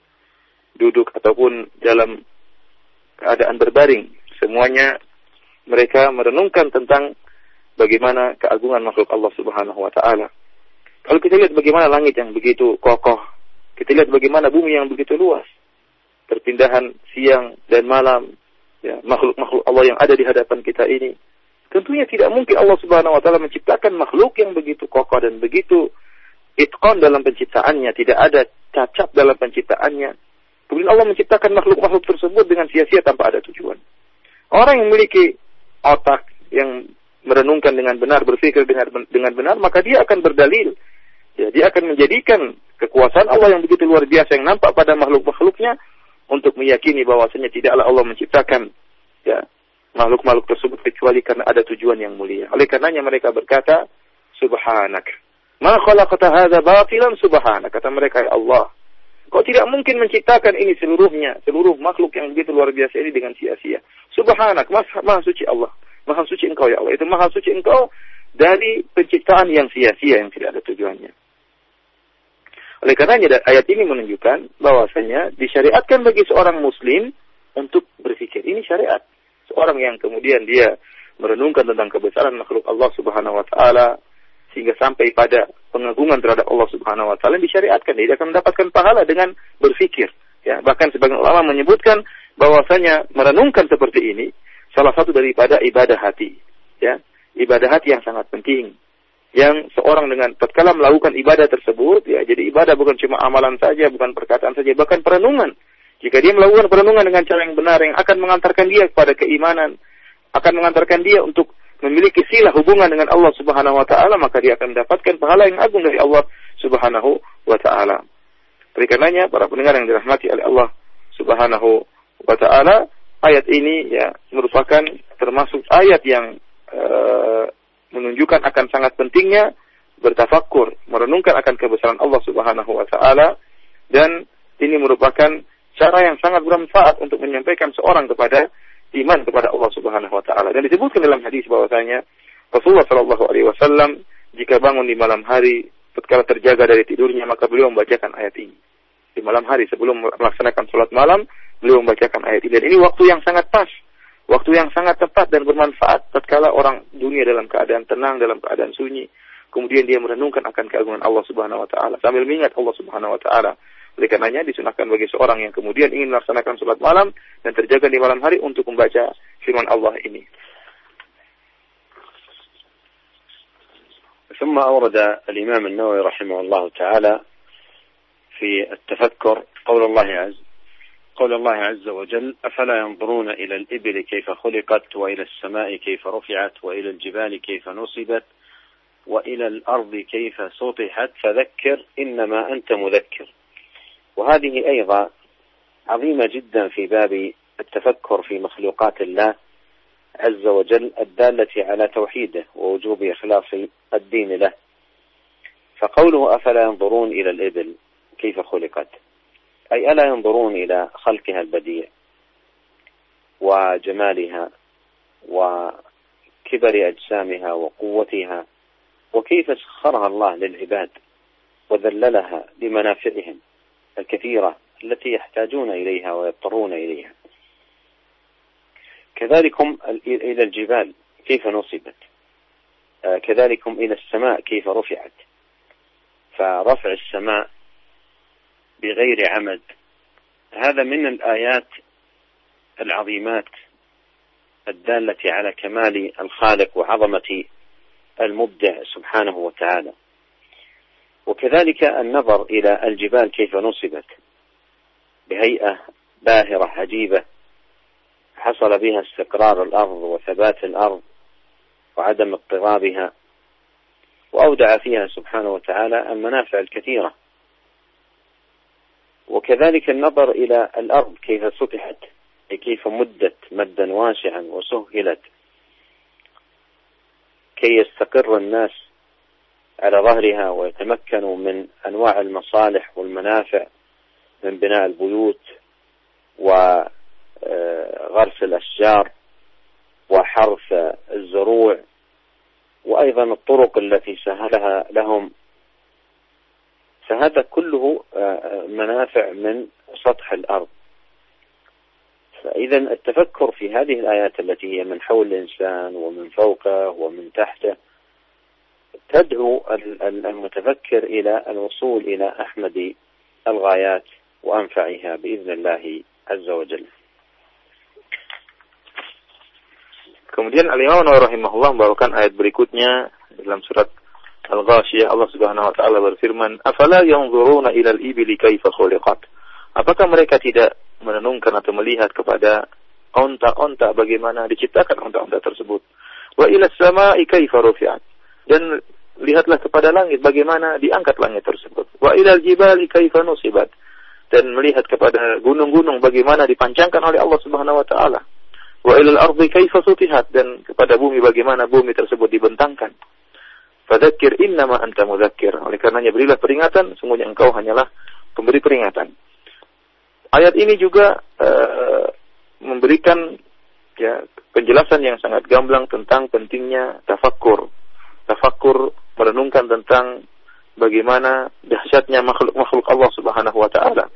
duduk ataupun dalam keadaan berbaring semuanya mereka merenungkan tentang bagaimana keagungan makhluk Allah Subhanahu wa taala. Kalau kita lihat bagaimana langit yang begitu kokoh, kita lihat bagaimana bumi yang begitu luas, perpindahan siang dan malam, ya, makhluk-makhluk Allah yang ada di hadapan kita ini. Tentunya tidak mungkin Allah Subhanahu wa taala menciptakan makhluk yang begitu kokoh dan begitu itqan dalam penciptaannya, tidak ada cacat dalam penciptaannya. Kemudian Allah menciptakan makhluk-makhluk tersebut dengan sia-sia tanpa ada tujuan. Orang yang memiliki otak yang merenungkan dengan benar, berpikir dengan dengan benar, maka dia akan berdalil. Ya, dia akan menjadikan kekuasaan Allah yang begitu luar biasa yang nampak pada makhluk-makhluknya untuk meyakini bahwasanya tidaklah Allah menciptakan ya makhluk-makhluk tersebut kecuali karena ada tujuan yang mulia. Oleh karenanya mereka berkata, Subhanak. Ma khalaqta hadza batilan subhanak. Kata mereka, ya Allah, Kau tidak mungkin menciptakan ini seluruhnya, seluruh makhluk yang begitu luar biasa ini dengan sia-sia. Subhanak, maha, maha suci Allah. Maha suci engkau ya Allah. Itu maha suci engkau dari penciptaan yang sia-sia yang tidak ada tujuannya. Oleh karenanya ayat ini menunjukkan bahwasanya disyariatkan bagi seorang muslim untuk berpikir. Ini syariat. Seorang yang kemudian dia merenungkan tentang kebesaran makhluk Allah Subhanahu wa taala sehingga sampai pada pengagungan terhadap Allah Subhanahu wa taala disyariatkan dia akan mendapatkan pahala dengan berpikir. Ya, bahkan sebagian ulama menyebutkan bahwasanya merenungkan seperti ini salah satu daripada ibadah hati. Ya, ibadah hati yang sangat penting yang seorang dengan tatkala melakukan ibadah tersebut ya jadi ibadah bukan cuma amalan saja bukan perkataan saja bahkan perenungan jika dia melakukan perenungan dengan cara yang benar yang akan mengantarkan dia kepada keimanan akan mengantarkan dia untuk memiliki silah hubungan dengan Allah Subhanahu wa taala maka dia akan mendapatkan pahala yang agung dari Allah Subhanahu wa taala. Oleh karenanya para pendengar yang dirahmati oleh Allah Subhanahu wa taala, ayat ini ya merupakan termasuk ayat yang uh, menunjukkan akan sangat pentingnya bertafakur, merenungkan akan kebesaran Allah Subhanahu wa taala dan ini merupakan cara yang sangat bermanfaat untuk menyampaikan seorang kepada iman kepada Allah Subhanahu wa taala. Dan disebutkan dalam hadis bahwasanya Rasulullah Shallallahu alaihi wasallam jika bangun di malam hari tatkala terjaga dari tidurnya maka beliau membacakan ayat ini. Di malam hari sebelum melaksanakan sholat malam, beliau membacakan ayat ini. Dan ini waktu yang sangat pas Waktu yang sangat tepat dan bermanfaat tatkala orang dunia dalam keadaan tenang, dalam keadaan sunyi. Kemudian dia merenungkan akan keagungan Allah Subhanahu wa taala sambil mengingat Allah Subhanahu wa taala. Oleh karenanya disunahkan bagi seorang yang kemudian ingin melaksanakan sholat malam dan terjaga di malam hari untuk membaca firman Allah ini. ثم أورد الإمام النووي رحمه الله تعالى في التفكر قول الله عز قول الله عز وجل أفلا ينظرون إلى الإبل كيف خلقت وإلى السماء كيف رفعت وإلى الجبال كيف نصبت وإلى الأرض كيف سطحت فذكر إنما أنت مذكر. وهذه أيضا عظيمة جدا في باب التفكر في مخلوقات الله عز وجل الدالة على توحيده ووجوب إخلاص الدين له. فقوله أفلا ينظرون إلى الإبل كيف خلقت؟ أي ألا ينظرون إلى خلقها البديع وجمالها وكبر أجسامها وقوتها وكيف سخرها الله للعباد وذللها لمنافعهم الكثيرة التي يحتاجون إليها ويضطرون إليها. كذلكم إلى الجبال كيف نصبت؟ آه، كذلكم إلى السماء كيف رفعت؟ فرفع السماء بغير عمد. هذا من الآيات العظيمات الدالة على كمال الخالق وعظمة المبدع سبحانه وتعالى. وكذلك النظر إلى الجبال كيف نصبت بهيئة باهرة عجيبة حصل بها استقرار الأرض وثبات الأرض وعدم اضطرابها وأودع فيها سبحانه وتعالى المنافع الكثيرة. وكذلك النظر إلى الأرض كيف سطحت كيف مدت مدا واسعا وسهلت كي يستقر الناس على ظهرها ويتمكنوا من أنواع المصالح والمنافع من بناء البيوت وغرس الأشجار وحرث الزروع وأيضا الطرق التي سهلها لهم فهذا كله منافع من سطح الأرض. فإذا التفكر في هذه الآيات التي هي من حول الإنسان ومن فوقه ومن تحته تدعو المتفكر إلى الوصول إلى أحمد الغايات وأنفعها بإذن الله عز وجل. Kemudian Al-Imam Nawawi rahimahullah membawakan ayat berikutnya dalam surat Al-Ghashiyah Allah Subhanahu wa taala berfirman, "Afala yanzuruna ila al-ibili kaifa khuliqat?" Apakah mereka tidak menenungkan atau melihat kepada onta-onta bagaimana diciptakan onta-onta tersebut? Wa ila samai kaifa rufi'at? Dan lihatlah kepada langit bagaimana diangkat langit tersebut. Wa ila al-jibali kaifa nusibat? Dan melihat kepada gunung-gunung bagaimana dipancangkan oleh Allah Subhanahu wa taala Wa ilal ardi kaifa sutihat dan kepada bumi bagaimana bumi tersebut dibentangkan. Fadzakir innama anta mudzakir. Oleh karenanya berilah peringatan, sungguhnya engkau hanyalah pemberi peringatan. Ayat ini juga uh, memberikan ya penjelasan yang sangat gamblang tentang pentingnya tafakkur. Tafakkur merenungkan tentang bagaimana dahsyatnya makhluk-makhluk Allah Subhanahu wa taala.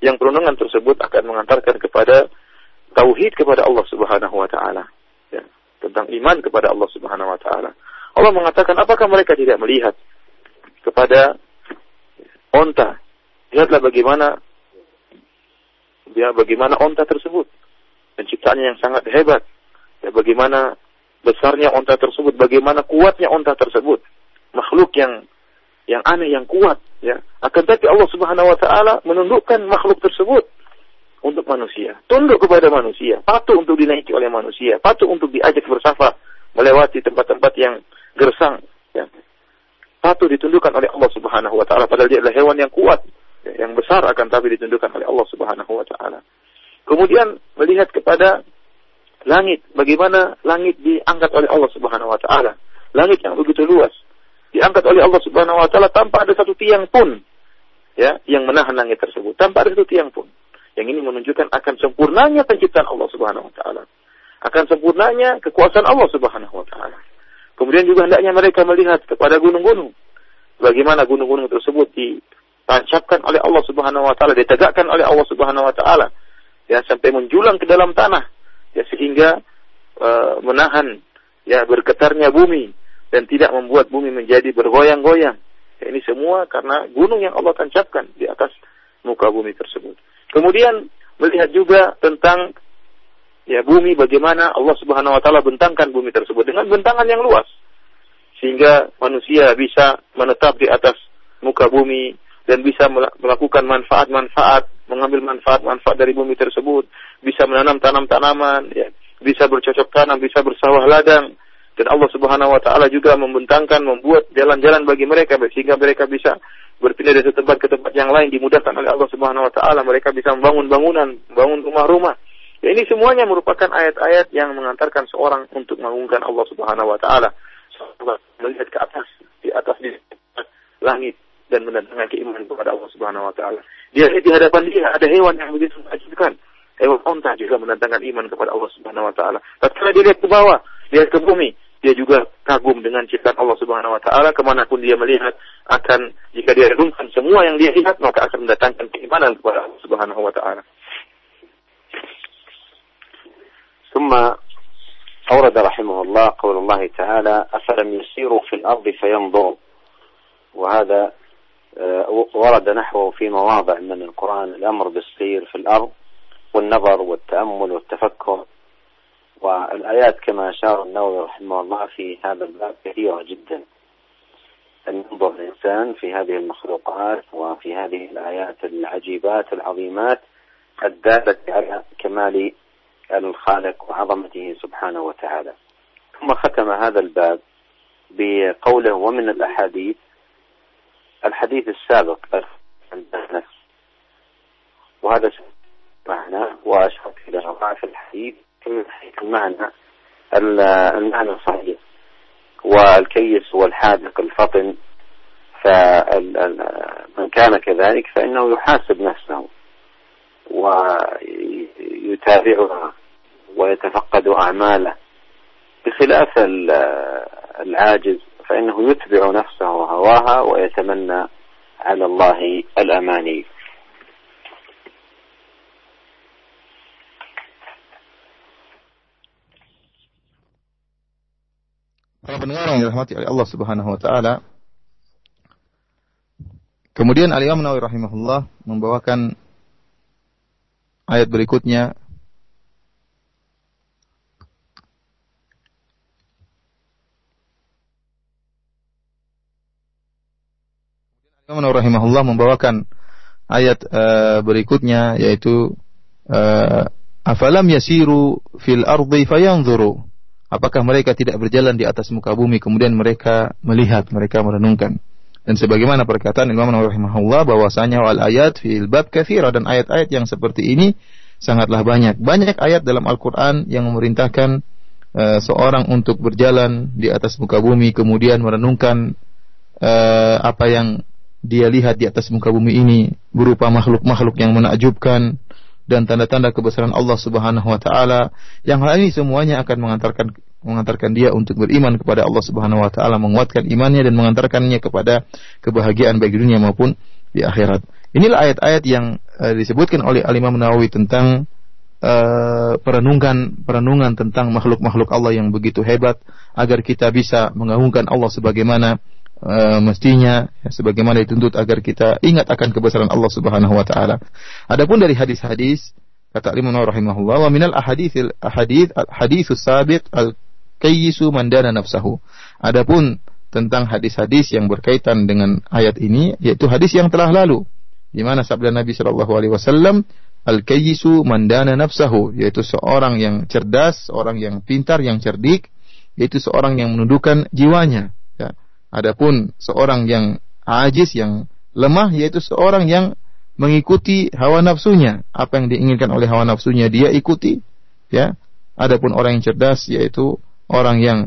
Yang perenungan tersebut akan mengantarkan kepada tauhid kepada Allah Subhanahu wa taala. Ya, tentang iman kepada Allah Subhanahu wa taala. Allah mengatakan, apakah mereka tidak melihat kepada onta? Lihatlah bagaimana ya bagaimana onta tersebut. Penciptaannya yang sangat hebat. Ya, bagaimana besarnya onta tersebut, bagaimana kuatnya onta tersebut. Makhluk yang yang aneh, yang kuat, ya. Akan tapi Allah Subhanahu wa taala menundukkan makhluk tersebut untuk manusia, tunduk kepada manusia, patuh untuk dinaiki oleh manusia, patuh untuk diajak bersafar melewati tempat-tempat yang gersang, ya. patuh ditundukkan oleh Allah Subhanahu wa taala padahal dia adalah hewan yang kuat, ya, yang besar akan tapi ditundukkan oleh Allah Subhanahu wa taala. Kemudian melihat kepada langit, bagaimana langit diangkat oleh Allah Subhanahu wa taala. Langit yang begitu luas diangkat oleh Allah Subhanahu wa taala tanpa ada satu tiang pun ya yang menahan langit tersebut, tanpa ada satu tiang pun. Yang ini menunjukkan akan sempurnanya penciptaan Allah Subhanahu wa taala. Akan sempurnanya kekuasaan Allah Subhanahu wa taala. Kemudian juga hendaknya mereka melihat kepada gunung-gunung. Bagaimana gunung-gunung tersebut ditancapkan oleh Allah Subhanahu wa taala, ditegakkan oleh Allah Subhanahu wa taala ya sampai menjulang ke dalam tanah ya sehingga uh, menahan ya bergetarnya bumi dan tidak membuat bumi menjadi bergoyang-goyang. Ya, ini semua karena gunung yang Allah tancapkan di atas muka bumi tersebut. Kemudian melihat juga tentang ya bumi bagaimana Allah Subhanahu wa taala bentangkan bumi tersebut dengan bentangan yang luas sehingga manusia bisa menetap di atas muka bumi dan bisa melakukan manfaat-manfaat, mengambil manfaat-manfaat dari bumi tersebut, bisa menanam tanam-tanaman, ya, bisa bercocok tanam, bisa bersawah ladang, dan Allah Subhanahu wa taala juga membentangkan membuat jalan-jalan bagi mereka sehingga mereka bisa berpindah dari tempat ke tempat yang lain dimudahkan oleh Allah Subhanahu wa taala. Mereka bisa membangun bangunan, bangun rumah-rumah. Ya, ini semuanya merupakan ayat-ayat yang mengantarkan seorang untuk mengagungkan Allah Subhanahu wa taala. Melihat ke atas, di atas di langit dan mendatangkan keimanan kepada Allah Subhanahu wa taala. Dia di hadapan dia ada hewan yang begitu menakjubkan. Hewan onta juga mendatangkan iman kepada Allah Subhanahu wa taala. Tatkala dia lihat ke bawah, lihat ke bumi, dia juga kagum dengan ciptaan Allah Subhanahu wa taala ke mana pun dia melihat akan jika dia renungkan semua yang dia lihat maka akan mendatangkan keimanan kepada Allah Subhanahu wa taala. ثم أورد رحمه الله قول الله تعالى أفلم يسيروا في الأرض فينظروا وهذا آه، ورد نحوه في مواضع من القرآن الأمر بالسير في الأرض والنظر والتأمل والتفكر. والآيات كما أشار النووي رحمه الله في هذا الباب كثيرة جدا. أن ينظر الإنسان في هذه المخلوقات وفي هذه الآيات العجيبات العظيمات الدالة على كمال الخالق وعظمته سبحانه وتعالى. ثم ختم هذا الباب بقوله ومن الأحاديث الحديث السابق النفس وهذا معنى وأشرت إلى ضعف الحديث المعنى المعنى الصحيح والكيس والحاذق الفطن. فمن كان كذلك فإنه يحاسب نفسه ويتابعها ويتفقد أعماله بخلاف العاجز فإنه يتبع نفسه وهواها ويتمنى على الله الأماني Para pendengar yang dirahmati oleh Allah Subhanahu wa taala. Kemudian Al Imam Nawawi rahimahullah membawakan ayat berikutnya. Imam rahimahullah membawakan ayat uh, berikutnya yaitu uh, afalam yasiru fil ardi fayanzuru. Apakah mereka tidak berjalan di atas muka bumi? Kemudian mereka melihat mereka merenungkan dan sebagaimana perkataan Imam Nawawi rahimahullah bahwasanya wal ayat fil bab katsira dan ayat-ayat yang seperti ini sangatlah banyak. Banyak ayat dalam Al-Qur'an yang memerintahkan uh, seorang untuk berjalan di atas muka bumi kemudian merenungkan uh, apa yang dia lihat di atas muka bumi ini berupa makhluk-makhluk yang menakjubkan dan tanda-tanda kebesaran Allah Subhanahu wa taala yang hal ini semuanya akan mengantarkan mengantarkan dia untuk beriman kepada Allah Subhanahu wa taala, menguatkan imannya dan mengantarkannya kepada kebahagiaan baik di dunia maupun di akhirat. Inilah ayat-ayat yang uh, disebutkan oleh Al-Imam Nawawi tentang uh, perenungan perenungan tentang makhluk-makhluk Allah yang begitu hebat agar kita bisa mengagungkan Allah sebagaimana uh, mestinya ya, sebagaimana dituntut agar kita ingat akan kebesaran Allah Subhanahu wa taala. Adapun dari hadis-hadis kata Imam Nawawi rahimahullah wa minal ahaditsil ahadits sabiq al kayyisu mandana nafsahu. Adapun tentang hadis-hadis yang berkaitan dengan ayat ini yaitu hadis yang telah lalu di mana sabda Nabi Shallallahu alaihi wasallam al kayyisu mandana nafsahu yaitu seorang yang cerdas, seorang yang pintar, yang cerdik yaitu seorang yang menundukkan jiwanya ya. Adapun seorang yang ajis yang lemah yaitu seorang yang mengikuti hawa nafsunya, apa yang diinginkan oleh hawa nafsunya dia ikuti, ya. Adapun orang yang cerdas yaitu orang yang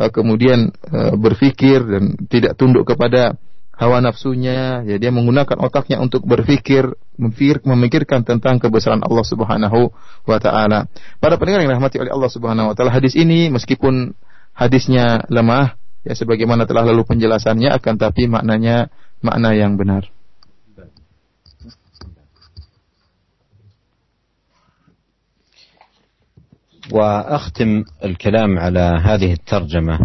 uh, kemudian uh, berpikir dan tidak tunduk kepada hawa nafsunya, ya dia menggunakan otaknya untuk berpikir, memikir, memikirkan tentang kebesaran Allah Subhanahu wa taala. Para pendengar yang dirahmati oleh Allah Subhanahu wa taala, hadis ini meskipun hadisnya lemah, ya sebagaimana telah lalu penjelasannya akan tapi maknanya makna yang benar. وأختم الكلام على هذه الترجمة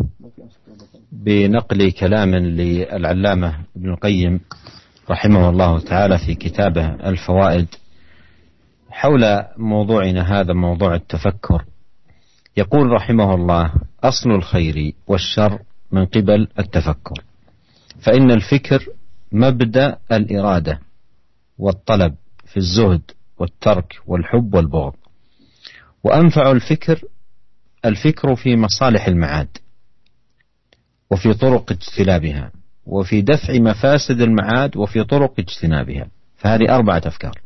بنقل كلام للعلامة ابن القيم رحمه الله تعالى في كتابه الفوائد حول موضوعنا هذا موضوع التفكر. يقول رحمه الله أصل الخير والشر من قبل التفكر فإن الفكر مبدأ الإرادة والطلب في الزهد والترك والحب والبغض. وأنفع الفكر الفكر في مصالح المعاد وفي طرق اجتلابها وفي دفع مفاسد المعاد وفي طرق اجتنابها. فهذه أربعة أفكار.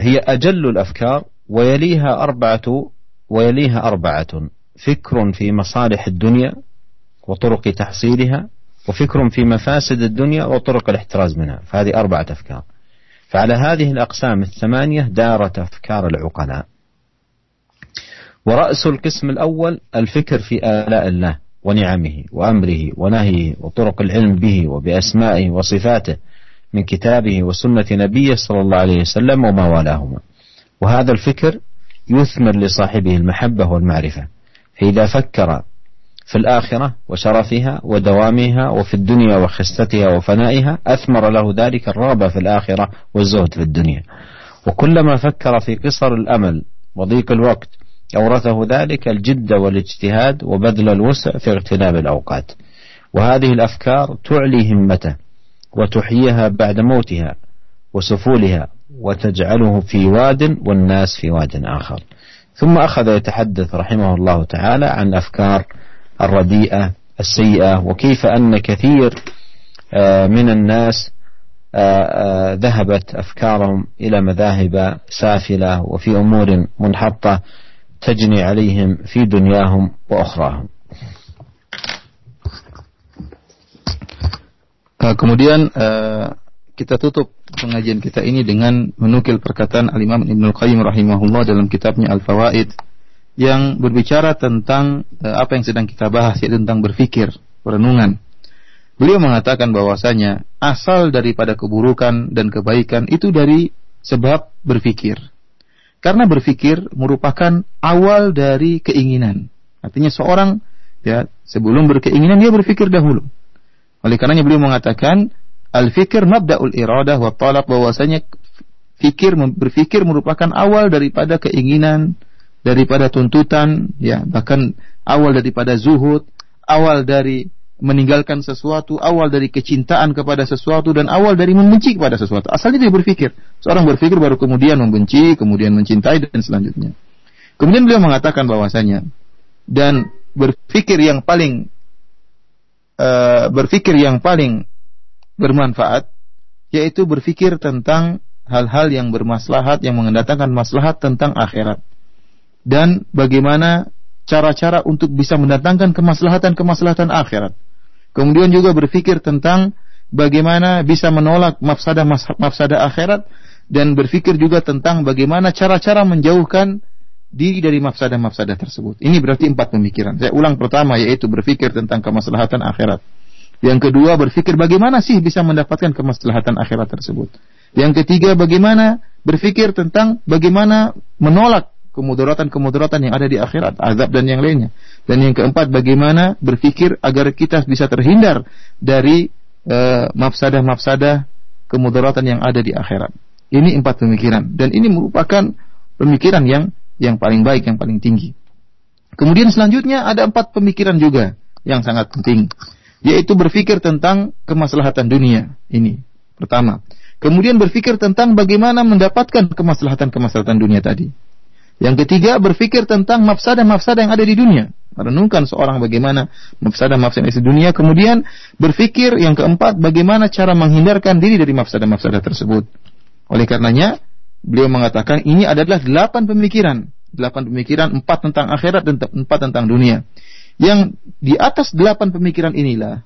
هي أجل الأفكار ويليها أربعة ويليها أربعة. فكر في مصالح الدنيا وطرق تحصيلها وفكر في مفاسد الدنيا وطرق الاحتراز منها. فهذه أربعة أفكار. فعلى هذه الأقسام الثمانية دارت أفكار العقلاء. ورأس القسم الأول الفكر في آلاء الله ونعمه وأمره ونهيه وطرق العلم به وبأسمائه وصفاته من كتابه وسنة نبيه صلى الله عليه وسلم وما والاهما. وهذا الفكر يثمر لصاحبه المحبة والمعرفة. فإذا فكر في الآخرة وشرفها ودوامها وفي الدنيا وخستها وفنائها أثمر له ذلك الرغبة في الآخرة والزهد في الدنيا. وكلما فكر في قصر الأمل وضيق الوقت أورثه ذلك الجد والاجتهاد وبذل الوسع في اغتنام الأوقات. وهذه الأفكار تعلي همته وتحييها بعد موتها وسفولها وتجعله في واد والناس في واد آخر. ثم أخذ يتحدث رحمه الله تعالى عن أفكار الرديئة السيئة وكيف أن كثير آه، من الناس آه، آه، ذهبت أفكارهم إلى مذاهب سافلة وفي أمور منحطة تجني عليهم في دنياهم وأخراهم kemudian kita tutup pengajian kita ini dengan menukil perkataan Al-Imam Ibnu Qayyim rahimahullah dalam kitabnya Al-Fawaid yang berbicara tentang uh, apa yang sedang kita bahas yaitu tentang berfikir, perenungan. Beliau mengatakan bahwasanya asal daripada keburukan dan kebaikan itu dari sebab berfikir. Karena berfikir merupakan awal dari keinginan. Artinya seorang ya sebelum berkeinginan dia berfikir dahulu. Oleh karenanya beliau mengatakan al-fikir mabda'ul iradah wa talab bahwasanya fikir berfikir merupakan awal daripada keinginan daripada tuntutan, ya bahkan awal daripada zuhud, awal dari meninggalkan sesuatu, awal dari kecintaan kepada sesuatu dan awal dari membenci kepada sesuatu. Asalnya dia berpikir. Seorang berpikir baru kemudian membenci, kemudian mencintai dan selanjutnya. Kemudian beliau mengatakan bahwasanya dan berpikir yang paling uh, berpikir yang paling bermanfaat yaitu berpikir tentang hal-hal yang bermaslahat yang mendatangkan maslahat tentang akhirat dan bagaimana cara-cara untuk bisa mendatangkan kemaslahatan-kemaslahatan akhirat. Kemudian juga berpikir tentang bagaimana bisa menolak mafsadah mafsadah akhirat dan berpikir juga tentang bagaimana cara-cara menjauhkan diri dari mafsadah-mafsadah tersebut. Ini berarti empat pemikiran. Saya ulang pertama yaitu berpikir tentang kemaslahatan akhirat. Yang kedua berpikir bagaimana sih bisa mendapatkan kemaslahatan akhirat tersebut. Yang ketiga bagaimana berpikir tentang bagaimana menolak kemudaratan-kemudaratan yang ada di akhirat, azab dan yang lainnya. Dan yang keempat, bagaimana berpikir agar kita bisa terhindar dari uh, mafsadah-mafsadah kemudaratan yang ada di akhirat. Ini empat pemikiran dan ini merupakan pemikiran yang yang paling baik, yang paling tinggi. Kemudian selanjutnya ada empat pemikiran juga yang sangat penting, yaitu berpikir tentang kemaslahatan dunia. Ini pertama. Kemudian berpikir tentang bagaimana mendapatkan kemaslahatan-kemaslahatan dunia tadi. Yang ketiga, berpikir tentang mafsadah-mafsadah yang ada di dunia. Merenungkan seorang bagaimana mafsadah-mafsadah yang ada di dunia. Kemudian berpikir yang keempat, bagaimana cara menghindarkan diri dari mafsadah-mafsadah tersebut. Oleh karenanya, beliau mengatakan ini adalah delapan pemikiran. Delapan pemikiran, empat tentang akhirat dan empat tentang dunia. Yang di atas delapan pemikiran inilah,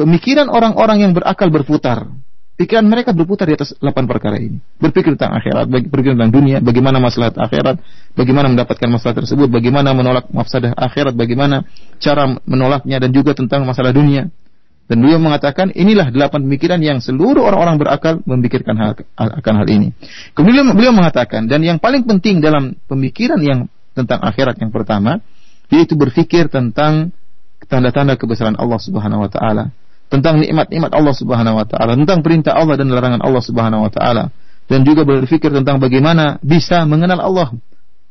pemikiran orang-orang yang berakal berputar Pikiran mereka berputar di atas delapan perkara ini. Berpikir tentang akhirat, berpikir tentang dunia, bagaimana masalah akhirat, bagaimana mendapatkan masalah tersebut, bagaimana menolak mafsadah akhirat, bagaimana cara menolaknya dan juga tentang masalah dunia. Dan beliau mengatakan inilah delapan pemikiran yang seluruh orang-orang berakal memikirkan hal, akan hal ini. Kemudian beliau mengatakan dan yang paling penting dalam pemikiran yang tentang akhirat yang pertama yaitu berpikir tentang tanda-tanda kebesaran Allah Subhanahu wa taala tentang nikmat-nikmat Allah Subhanahu wa taala, tentang perintah Allah dan larangan Allah Subhanahu wa taala dan juga berpikir tentang bagaimana bisa mengenal Allah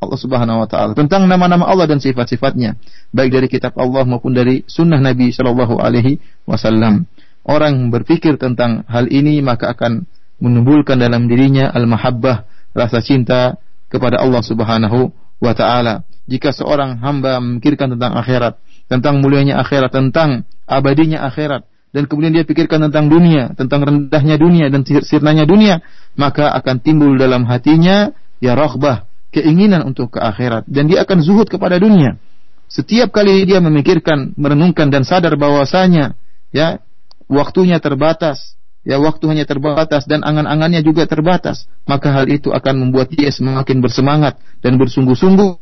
Allah Subhanahu wa taala, tentang nama-nama Allah dan sifat-sifatnya, baik dari kitab Allah maupun dari sunnah Nabi Shallallahu alaihi wasallam. Orang berpikir tentang hal ini maka akan menumbuhkan dalam dirinya al-mahabbah, rasa cinta kepada Allah Subhanahu wa taala. Jika seorang hamba memikirkan tentang akhirat, tentang mulianya akhirat, tentang abadinya akhirat, dan kemudian dia pikirkan tentang dunia, tentang rendahnya dunia dan sirnanya dunia, maka akan timbul dalam hatinya ya raghbah, keinginan untuk ke akhirat dan dia akan zuhud kepada dunia. Setiap kali dia memikirkan, merenungkan dan sadar bahwasanya ya waktunya terbatas, ya waktu hanya terbatas dan angan-angannya juga terbatas, maka hal itu akan membuat dia semakin bersemangat dan bersungguh-sungguh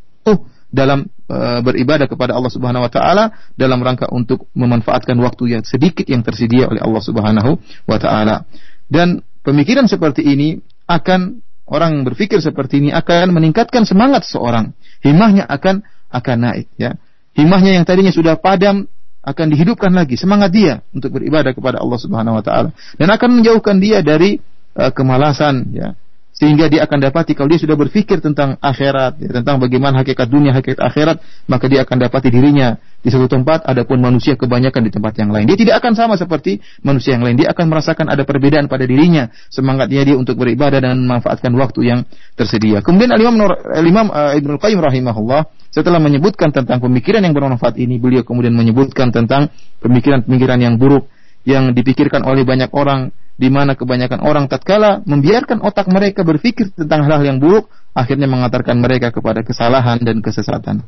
dalam e, beribadah kepada Allah Subhanahu wa taala dalam rangka untuk memanfaatkan waktu yang sedikit yang tersedia oleh Allah Subhanahu wa taala. Dan pemikiran seperti ini akan orang berpikir seperti ini akan meningkatkan semangat seorang. Himahnya akan akan naik ya. Himahnya yang tadinya sudah padam akan dihidupkan lagi semangat dia untuk beribadah kepada Allah Subhanahu wa taala dan akan menjauhkan dia dari uh, kemalasan ya sehingga dia akan dapati kalau dia sudah berpikir tentang akhirat, ya, tentang bagaimana hakikat dunia, hakikat akhirat, maka dia akan dapati dirinya di satu tempat, adapun manusia kebanyakan di tempat yang lain. Dia tidak akan sama seperti manusia yang lain. Dia akan merasakan ada perbedaan pada dirinya, semangatnya dia untuk beribadah dan memanfaatkan waktu yang tersedia. Kemudian Al-Imam, Al-Imam uh, Ibnu Qayyim rahimahullah setelah menyebutkan tentang pemikiran yang bermanfaat ini, beliau kemudian menyebutkan tentang pemikiran-pemikiran yang buruk yang dipikirkan oleh banyak orang di mana kebanyakan orang tatkala membiarkan otak mereka berpikir tentang hal-hal yang buruk, akhirnya mengantarkan mereka kepada kesalahan dan kesesatan.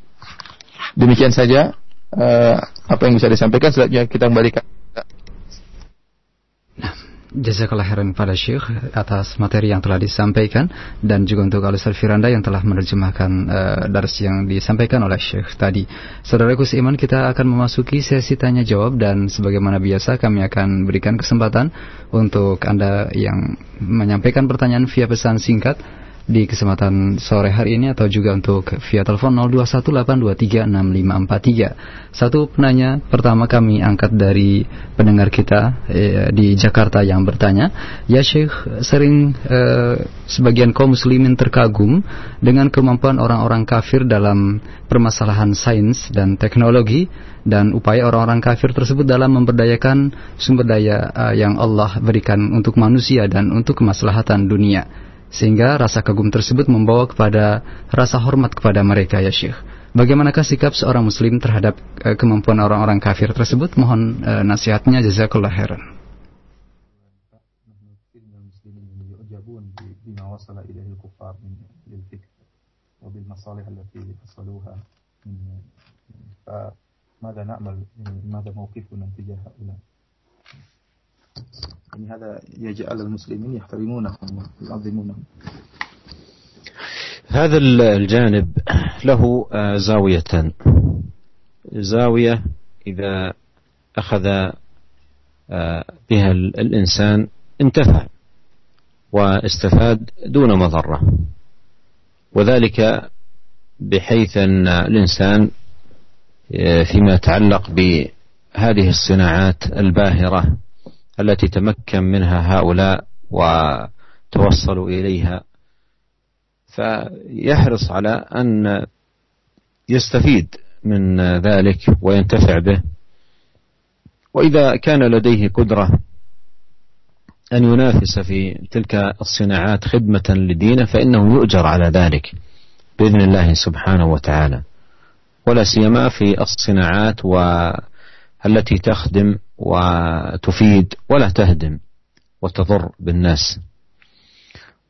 Demikian saja uh, apa yang bisa disampaikan. Selanjutnya kita kembalikan Jazakallah khairan pada Syekh atas materi yang telah disampaikan dan juga untuk Alusar Firanda yang telah menerjemahkan uh, dars yang disampaikan oleh Syekh tadi. Saudaraku seiman kita akan memasuki sesi tanya jawab dan sebagaimana biasa kami akan berikan kesempatan untuk Anda yang menyampaikan pertanyaan via pesan singkat di kesempatan sore hari ini atau juga untuk via telepon 0218236543. Satu penanya pertama kami angkat dari pendengar kita eh, di Jakarta yang bertanya, "Ya Syekh, sering eh, sebagian kaum muslimin terkagum dengan kemampuan orang-orang kafir dalam permasalahan sains dan teknologi dan upaya orang-orang kafir tersebut dalam memberdayakan sumber daya eh, yang Allah berikan untuk manusia dan untuk kemaslahatan dunia." Sehingga rasa kagum tersebut membawa kepada rasa hormat kepada mereka ya Syekh. Bagaimanakah sikap seorang muslim terhadap uh, kemampuan orang-orang kafir tersebut? Mohon uh, nasihatnya jazakallah khairan. ماذا نعمل ماذا موقفنا تجاه هؤلاء يعني هذا يجعل المسلمين يحترمونهم ويعظمونهم. هذا الجانب له آه، زاويتان. زاوية إذا أخذ آه، بها الإنسان انتفع واستفاد دون مضرة. وذلك بحيث أن الإنسان آه، فيما يتعلق بهذه الصناعات الباهرة التي تمكن منها هؤلاء وتوصلوا إليها. فيحرص على أن يستفيد من ذلك وينتفع به. وإذا كان لديه قدرة أن ينافس في تلك الصناعات خدمة لدينه فإنه يؤجر على ذلك بإذن الله سبحانه وتعالى. ولا سيما في الصناعات والتي تخدم وتفيد ولا تهدم وتضر بالناس.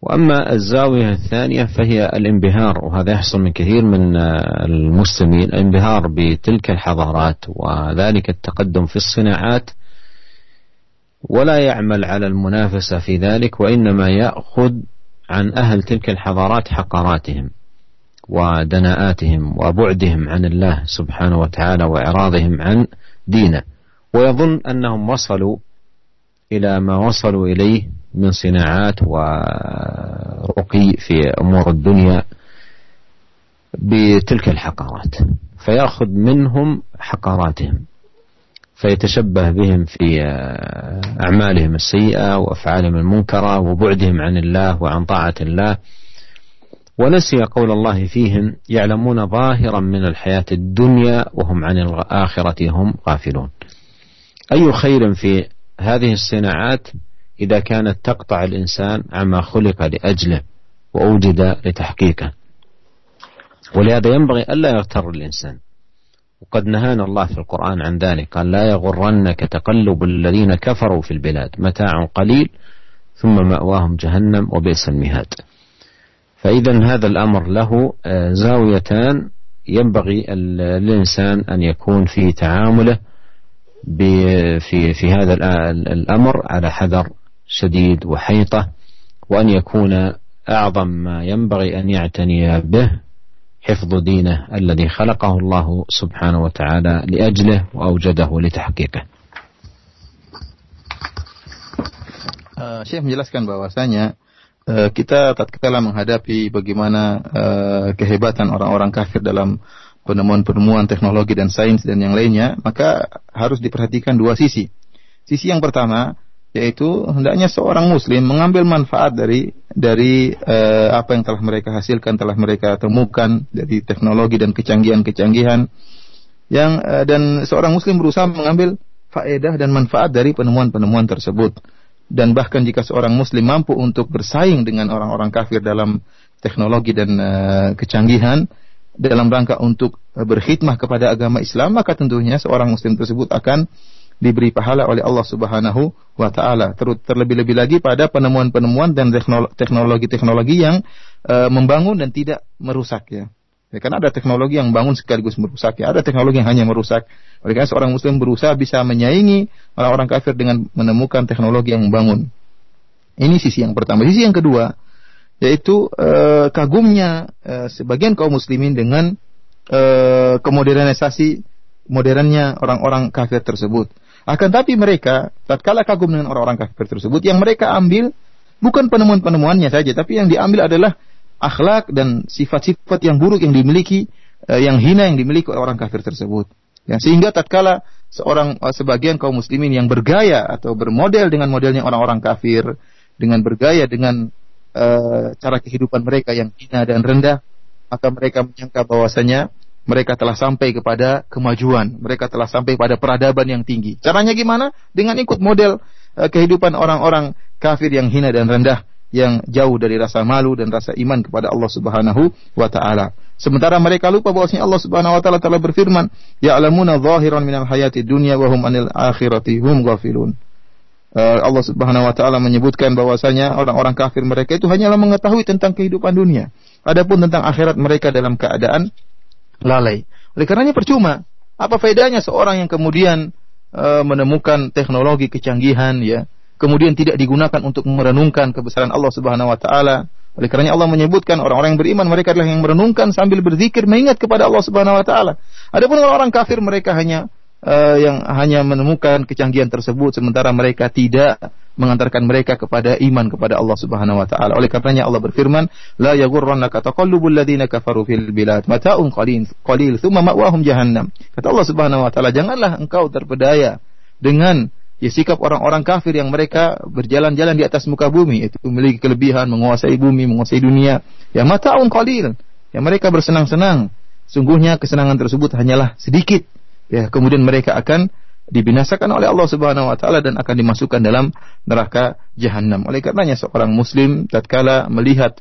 وأما الزاوية الثانية فهي الانبهار وهذا يحصل من كثير من المسلمين الانبهار بتلك الحضارات وذلك التقدم في الصناعات ولا يعمل على المنافسة في ذلك وإنما يأخذ عن أهل تلك الحضارات حقاراتهم ودناءاتهم وبعدهم عن الله سبحانه وتعالى وإعراضهم عن دينه. ويظن أنهم وصلوا إلى ما وصلوا إليه من صناعات ورقي في أمور الدنيا بتلك الحقارات فيأخذ منهم حقاراتهم فيتشبه بهم في أعمالهم السيئة وأفعالهم المنكرة وبعدهم عن الله وعن طاعة الله. ونسي قول الله فيهم يعلمون ظاهرا من الحياة الدنيا وهم عن الآخرة هم غافلون. أي خير في هذه الصناعات إذا كانت تقطع الإنسان عما خلق لأجله وأوجد لتحقيقه؟ ولهذا ينبغي ألا يغتر الإنسان. وقد نهانا الله في القرآن عن ذلك قال لا يغرنك تقلب الذين كفروا في البلاد متاع قليل ثم مأواهم جهنم وبئس المهاد. فإذا هذا الأمر له آه، زاويتان ينبغي الإنسان أن يكون في تعامله في في هذا الأمر على حذر شديد وحيطة وأن يكون أعظم ما ينبغي أن يعتني به حفظ دينه الذي خلقه الله سبحانه وتعالى لأجله وأوجده لتحقيقه. Syekh menjelaskan bahwasanya uh, kita tatkala menghadapi bagaimana uh, kehebatan orang-orang kafir dalam penemuan-penemuan teknologi dan sains dan yang lainnya, maka harus diperhatikan dua sisi. Sisi yang pertama yaitu hendaknya seorang muslim mengambil manfaat dari dari uh, apa yang telah mereka hasilkan, telah mereka temukan dari teknologi dan kecanggihan-kecanggihan yang uh, dan seorang muslim berusaha mengambil faedah dan manfaat dari penemuan-penemuan tersebut. Dan bahkan jika seorang muslim mampu untuk bersaing dengan orang-orang kafir dalam teknologi dan uh, kecanggihan dalam rangka untuk berkhidmah kepada agama Islam, maka tentunya seorang muslim tersebut akan diberi pahala oleh Allah Subhanahu wa taala. Terlebih-lebih lagi pada penemuan-penemuan dan teknologi-teknologi yang e, membangun dan tidak merusak ya. Ya, karena ada teknologi yang bangun sekaligus merusak ya. Ada teknologi yang hanya merusak. Oleh karena seorang muslim berusaha bisa menyaingi orang-orang kafir dengan menemukan teknologi yang membangun. Ini sisi yang pertama. Sisi yang kedua yaitu e, kagumnya e, sebagian kaum muslimin dengan e, kemodernisasi modernnya orang-orang kafir tersebut. Akan tapi mereka tatkala kagum dengan orang-orang kafir tersebut yang mereka ambil bukan penemuan-penemuannya saja tapi yang diambil adalah akhlak dan sifat-sifat yang buruk yang dimiliki eh, yang hina yang dimiliki oleh orang kafir tersebut. Ya, sehingga tatkala seorang eh, sebagian kaum muslimin yang bergaya atau bermodel dengan modelnya orang-orang kafir dengan bergaya dengan eh, cara kehidupan mereka yang hina dan rendah maka mereka menyangka bahwasanya mereka telah sampai kepada kemajuan, mereka telah sampai pada peradaban yang tinggi. Caranya gimana? Dengan ikut model uh, kehidupan orang-orang kafir yang hina dan rendah, yang jauh dari rasa malu dan rasa iman kepada Allah Subhanahu wa taala. Sementara mereka lupa bahwasanya Allah Subhanahu wa taala telah berfirman, "Ya'lamuna zahiran minal hayati dunya wa hum anil akhirati hum ghafilun." Uh, Allah Subhanahu wa taala menyebutkan bahwasanya orang-orang kafir mereka itu hanyalah mengetahui tentang kehidupan dunia. Adapun tentang akhirat mereka dalam keadaan lalai. Oleh karenanya percuma. Apa faedahnya seorang yang kemudian e, menemukan teknologi kecanggihan ya, kemudian tidak digunakan untuk merenungkan kebesaran Allah Subhanahu wa taala. Oleh karenanya Allah menyebutkan orang-orang yang beriman mereka adalah yang merenungkan sambil berzikir mengingat kepada Allah Subhanahu wa taala. Adapun orang-orang kafir mereka hanya uh, yang hanya menemukan kecanggihan tersebut sementara mereka tidak mengantarkan mereka kepada iman kepada Allah Subhanahu wa taala. Oleh karenanya Allah berfirman, "La yaghurrannaka taqallubul ladzina kafaru fil bilad, mata'un qalil, qalil tsumma ma'wahum jahannam." Kata Allah Subhanahu wa taala, "Janganlah engkau terpedaya dengan ya sikap orang-orang kafir yang mereka berjalan-jalan di atas muka bumi, itu memiliki kelebihan, menguasai bumi, menguasai dunia. Ya mata'un qalil, ya mereka bersenang-senang. Sungguhnya kesenangan tersebut hanyalah sedikit ya kemudian mereka akan dibinasakan oleh Allah Subhanahu wa taala dan akan dimasukkan dalam neraka jahanam. Oleh karenanya seorang muslim tatkala melihat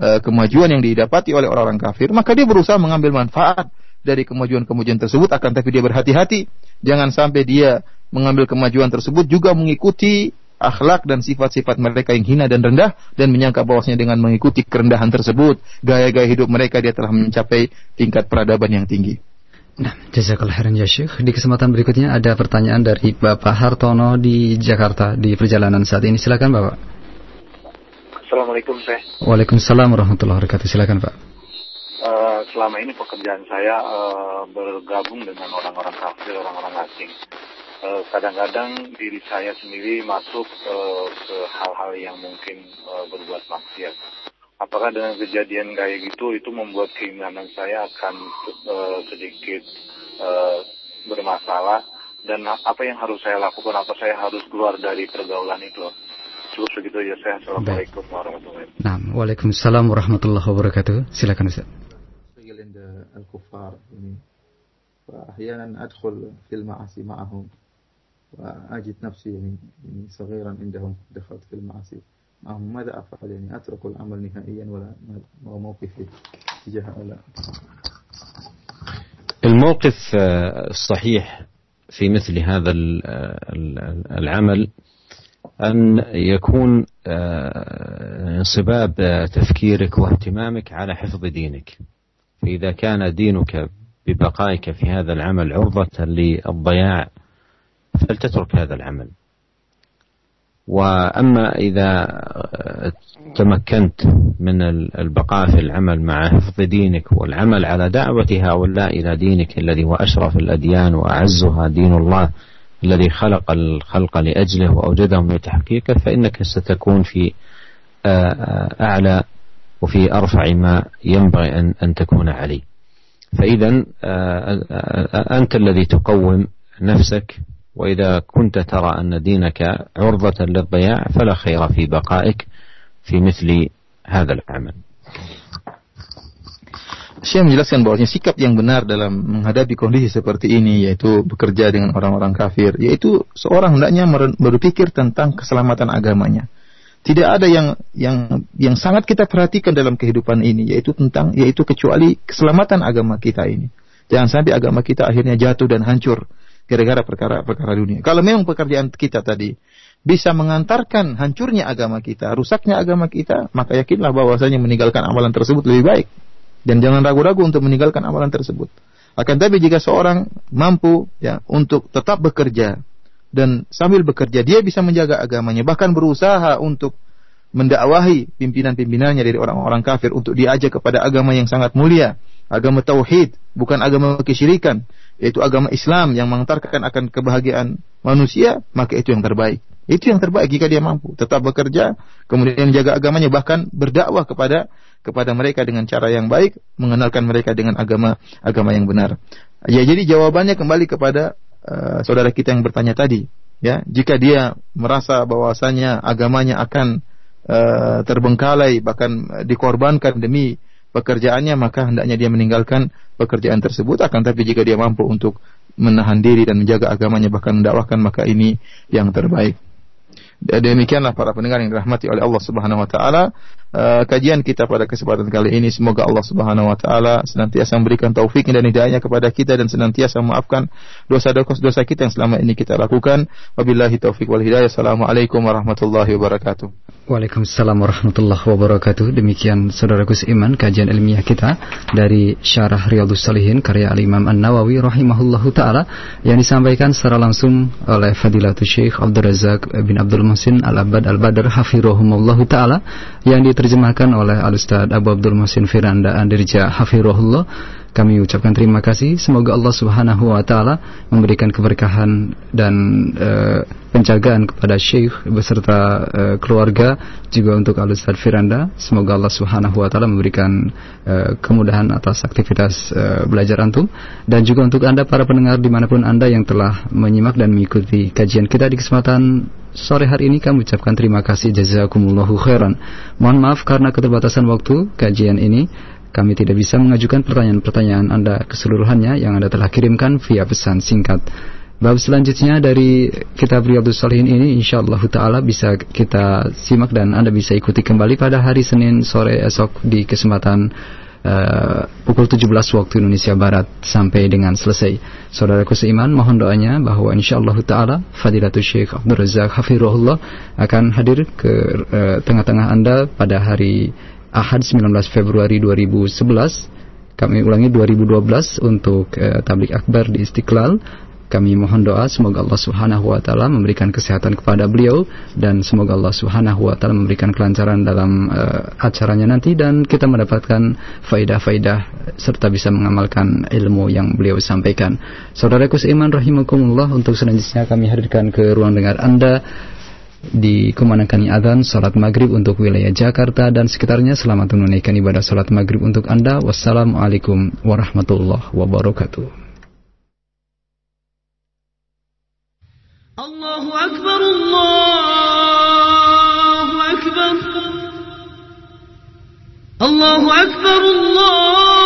uh, kemajuan yang didapati oleh orang-orang kafir, maka dia berusaha mengambil manfaat dari kemajuan-kemajuan tersebut akan tapi dia berhati-hati jangan sampai dia mengambil kemajuan tersebut juga mengikuti akhlak dan sifat-sifat mereka yang hina dan rendah dan menyangka bahwasanya dengan mengikuti kerendahan tersebut gaya-gaya hidup mereka dia telah mencapai tingkat peradaban yang tinggi. Nah, jazakallah khairan ya Syekh. Di kesempatan berikutnya ada pertanyaan dari Bapak Hartono di Jakarta di perjalanan saat ini. Silakan Bapak. Assalamualaikum Syekh. Waalaikumsalam warahmatullahi wabarakatuh. Silakan Pak. Uh, selama ini pekerjaan saya uh, bergabung dengan orang-orang kafir, orang-orang asing. kadang kadang-kadang diri saya sendiri masuk uh, ke hal-hal yang mungkin uh, berbuat maksiat apakah dengan kejadian kayak gitu itu membuat keinginan saya akan uh, sedikit uh, bermasalah dan apa yang harus saya lakukan apa saya harus keluar dari pergaulan itu cukup segitu ya saya assalamualaikum warahmatullahi wabarakatuh. Nah, waalaikumsalam warahmatullahi wabarakatuh. Silakan Ustaz. الكفار فأحيانا أدخل في المعاصي معهم وأجد نفسي يعني صغيرا عندهم دخلت في المعاصي ماذا أفعل؟ يعني أترك العمل نهائيا ولا موقفي تجاه هؤلاء الموقف الصحيح في مثل هذا العمل أن يكون انصباب تفكيرك واهتمامك على حفظ دينك. فإذا كان دينك ببقائك في هذا العمل عرضة للضياع فلتترك هذا العمل. وأما إذا تمكنت من البقاء في العمل مع حفظ دينك والعمل على دعوة هؤلاء إلى دينك الذي هو أشرف الأديان وأعزها دين الله الذي خلق الخلق لأجله وأوجدهم لتحقيقه فإنك ستكون في أعلى وفي أرفع ما ينبغي أن أن تكون عليه. فإذا أنت الذي تقوم نفسك وإذا كنت ترى أن دينك عرضة للضياع فلا خير في بقائك في مثل هذا العمل. Syekh menjelaskan bahwasanya sikap yang benar dalam menghadapi kondisi seperti ini yaitu bekerja dengan orang-orang kafir yaitu seorang hendaknya berpikir tentang keselamatan agamanya. Tidak ada yang yang yang sangat kita perhatikan dalam kehidupan ini yaitu tentang yaitu kecuali keselamatan agama kita ini. Jangan sampai agama kita akhirnya jatuh dan hancur gara-gara perkara-perkara dunia. Kalau memang pekerjaan kita tadi bisa mengantarkan hancurnya agama kita, rusaknya agama kita, maka yakinlah bahwasanya meninggalkan amalan tersebut lebih baik. Dan jangan ragu-ragu untuk meninggalkan amalan tersebut. Akan tapi jika seorang mampu ya untuk tetap bekerja dan sambil bekerja dia bisa menjaga agamanya bahkan berusaha untuk mendakwahi pimpinan-pimpinannya dari orang-orang kafir untuk diajak kepada agama yang sangat mulia, agama tauhid, bukan agama kesyirikan, yaitu agama Islam yang mengantarkan akan kebahagiaan manusia, maka itu yang terbaik. Itu yang terbaik jika dia mampu tetap bekerja, kemudian menjaga agamanya bahkan berdakwah kepada kepada mereka dengan cara yang baik, mengenalkan mereka dengan agama agama yang benar. Ya, jadi jawabannya kembali kepada uh, saudara kita yang bertanya tadi, ya. Jika dia merasa bahwasanya agamanya akan uh, terbengkalai bahkan dikorbankan demi pekerjaannya, maka hendaknya dia meninggalkan pekerjaan tersebut akan tapi jika dia mampu untuk menahan diri dan menjaga agamanya bahkan mendakwahkan maka ini yang terbaik. Demikianlah para pendengar yang dirahmati oleh Allah Subhanahu wa taala uh, kajian kita pada kesempatan kali ini semoga Allah Subhanahu wa taala senantiasa memberikan taufik dan hidayahnya kepada kita dan senantiasa memaafkan dosa-dosa kita yang selama ini kita lakukan. Wabillahi taufik wal hidayah. Assalamualaikum warahmatullahi wabarakatuh. Waalaikumsalam warahmatullahi wabarakatuh. Demikian saudaraku seiman kajian ilmiah kita dari Syarah Riyadhus Salihin karya Al Imam An Nawawi rahimahullahu taala yang disampaikan secara langsung oleh Fadilatul Syekh Abdul Razak bin Abdul Muhsin Al-Abad Al-Badr hafirahumullahu taala yang diterjemahkan oleh Al-Ustaz Abu Abdul Muhsin Firanda Andirja hafirahullah kami ucapkan terima kasih. Semoga Allah Subhanahu wa taala memberikan keberkahan dan uh, penjagaan kepada Syekh beserta uh, keluarga juga untuk Al Ustaz Firanda. Semoga Allah Subhanahu wa taala memberikan uh, kemudahan atas aktivitas uh, belajar antum dan juga untuk Anda para pendengar di mana pun Anda yang telah menyimak dan mengikuti kajian kita di kesempatan sore hari ini kami ucapkan terima kasih jazakumullahu khairan. Mohon maaf karena keterbatasan waktu kajian ini kami tidak bisa mengajukan pertanyaan-pertanyaan Anda keseluruhannya yang Anda telah kirimkan via pesan singkat. Bab selanjutnya dari kitab Riyadhus Salihin ini insyaallah taala bisa kita simak dan Anda bisa ikuti kembali pada hari Senin sore esok di kesempatan uh, pukul 17 waktu Indonesia Barat sampai dengan selesai. Saudaraku seiman, mohon doanya bahwa insyaallah taala Fadilatul Syekh Abdul Razak Hafirullah akan hadir ke uh, tengah-tengah Anda pada hari Ahad 19 Februari 2011 kami ulangi 2012 untuk uh, tablik akbar di Istiqlal. Kami mohon doa semoga Allah Subhanahu wa taala memberikan kesehatan kepada beliau dan semoga Allah Subhanahu wa taala memberikan kelancaran dalam uh, acaranya nanti dan kita mendapatkan faidah-faidah serta bisa mengamalkan ilmu yang beliau sampaikan. Saudaraku seiman rahimakumullah untuk selanjutnya kami hadirkan ke ruang dengar Anda dikumandangkan adzan salat maghrib untuk wilayah Jakarta dan sekitarnya. Selamat menunaikan ibadah salat maghrib untuk Anda. Wassalamualaikum warahmatullahi wabarakatuh. Allahu Akbar, Allahu Akbar. Allahu Akbar, Allahu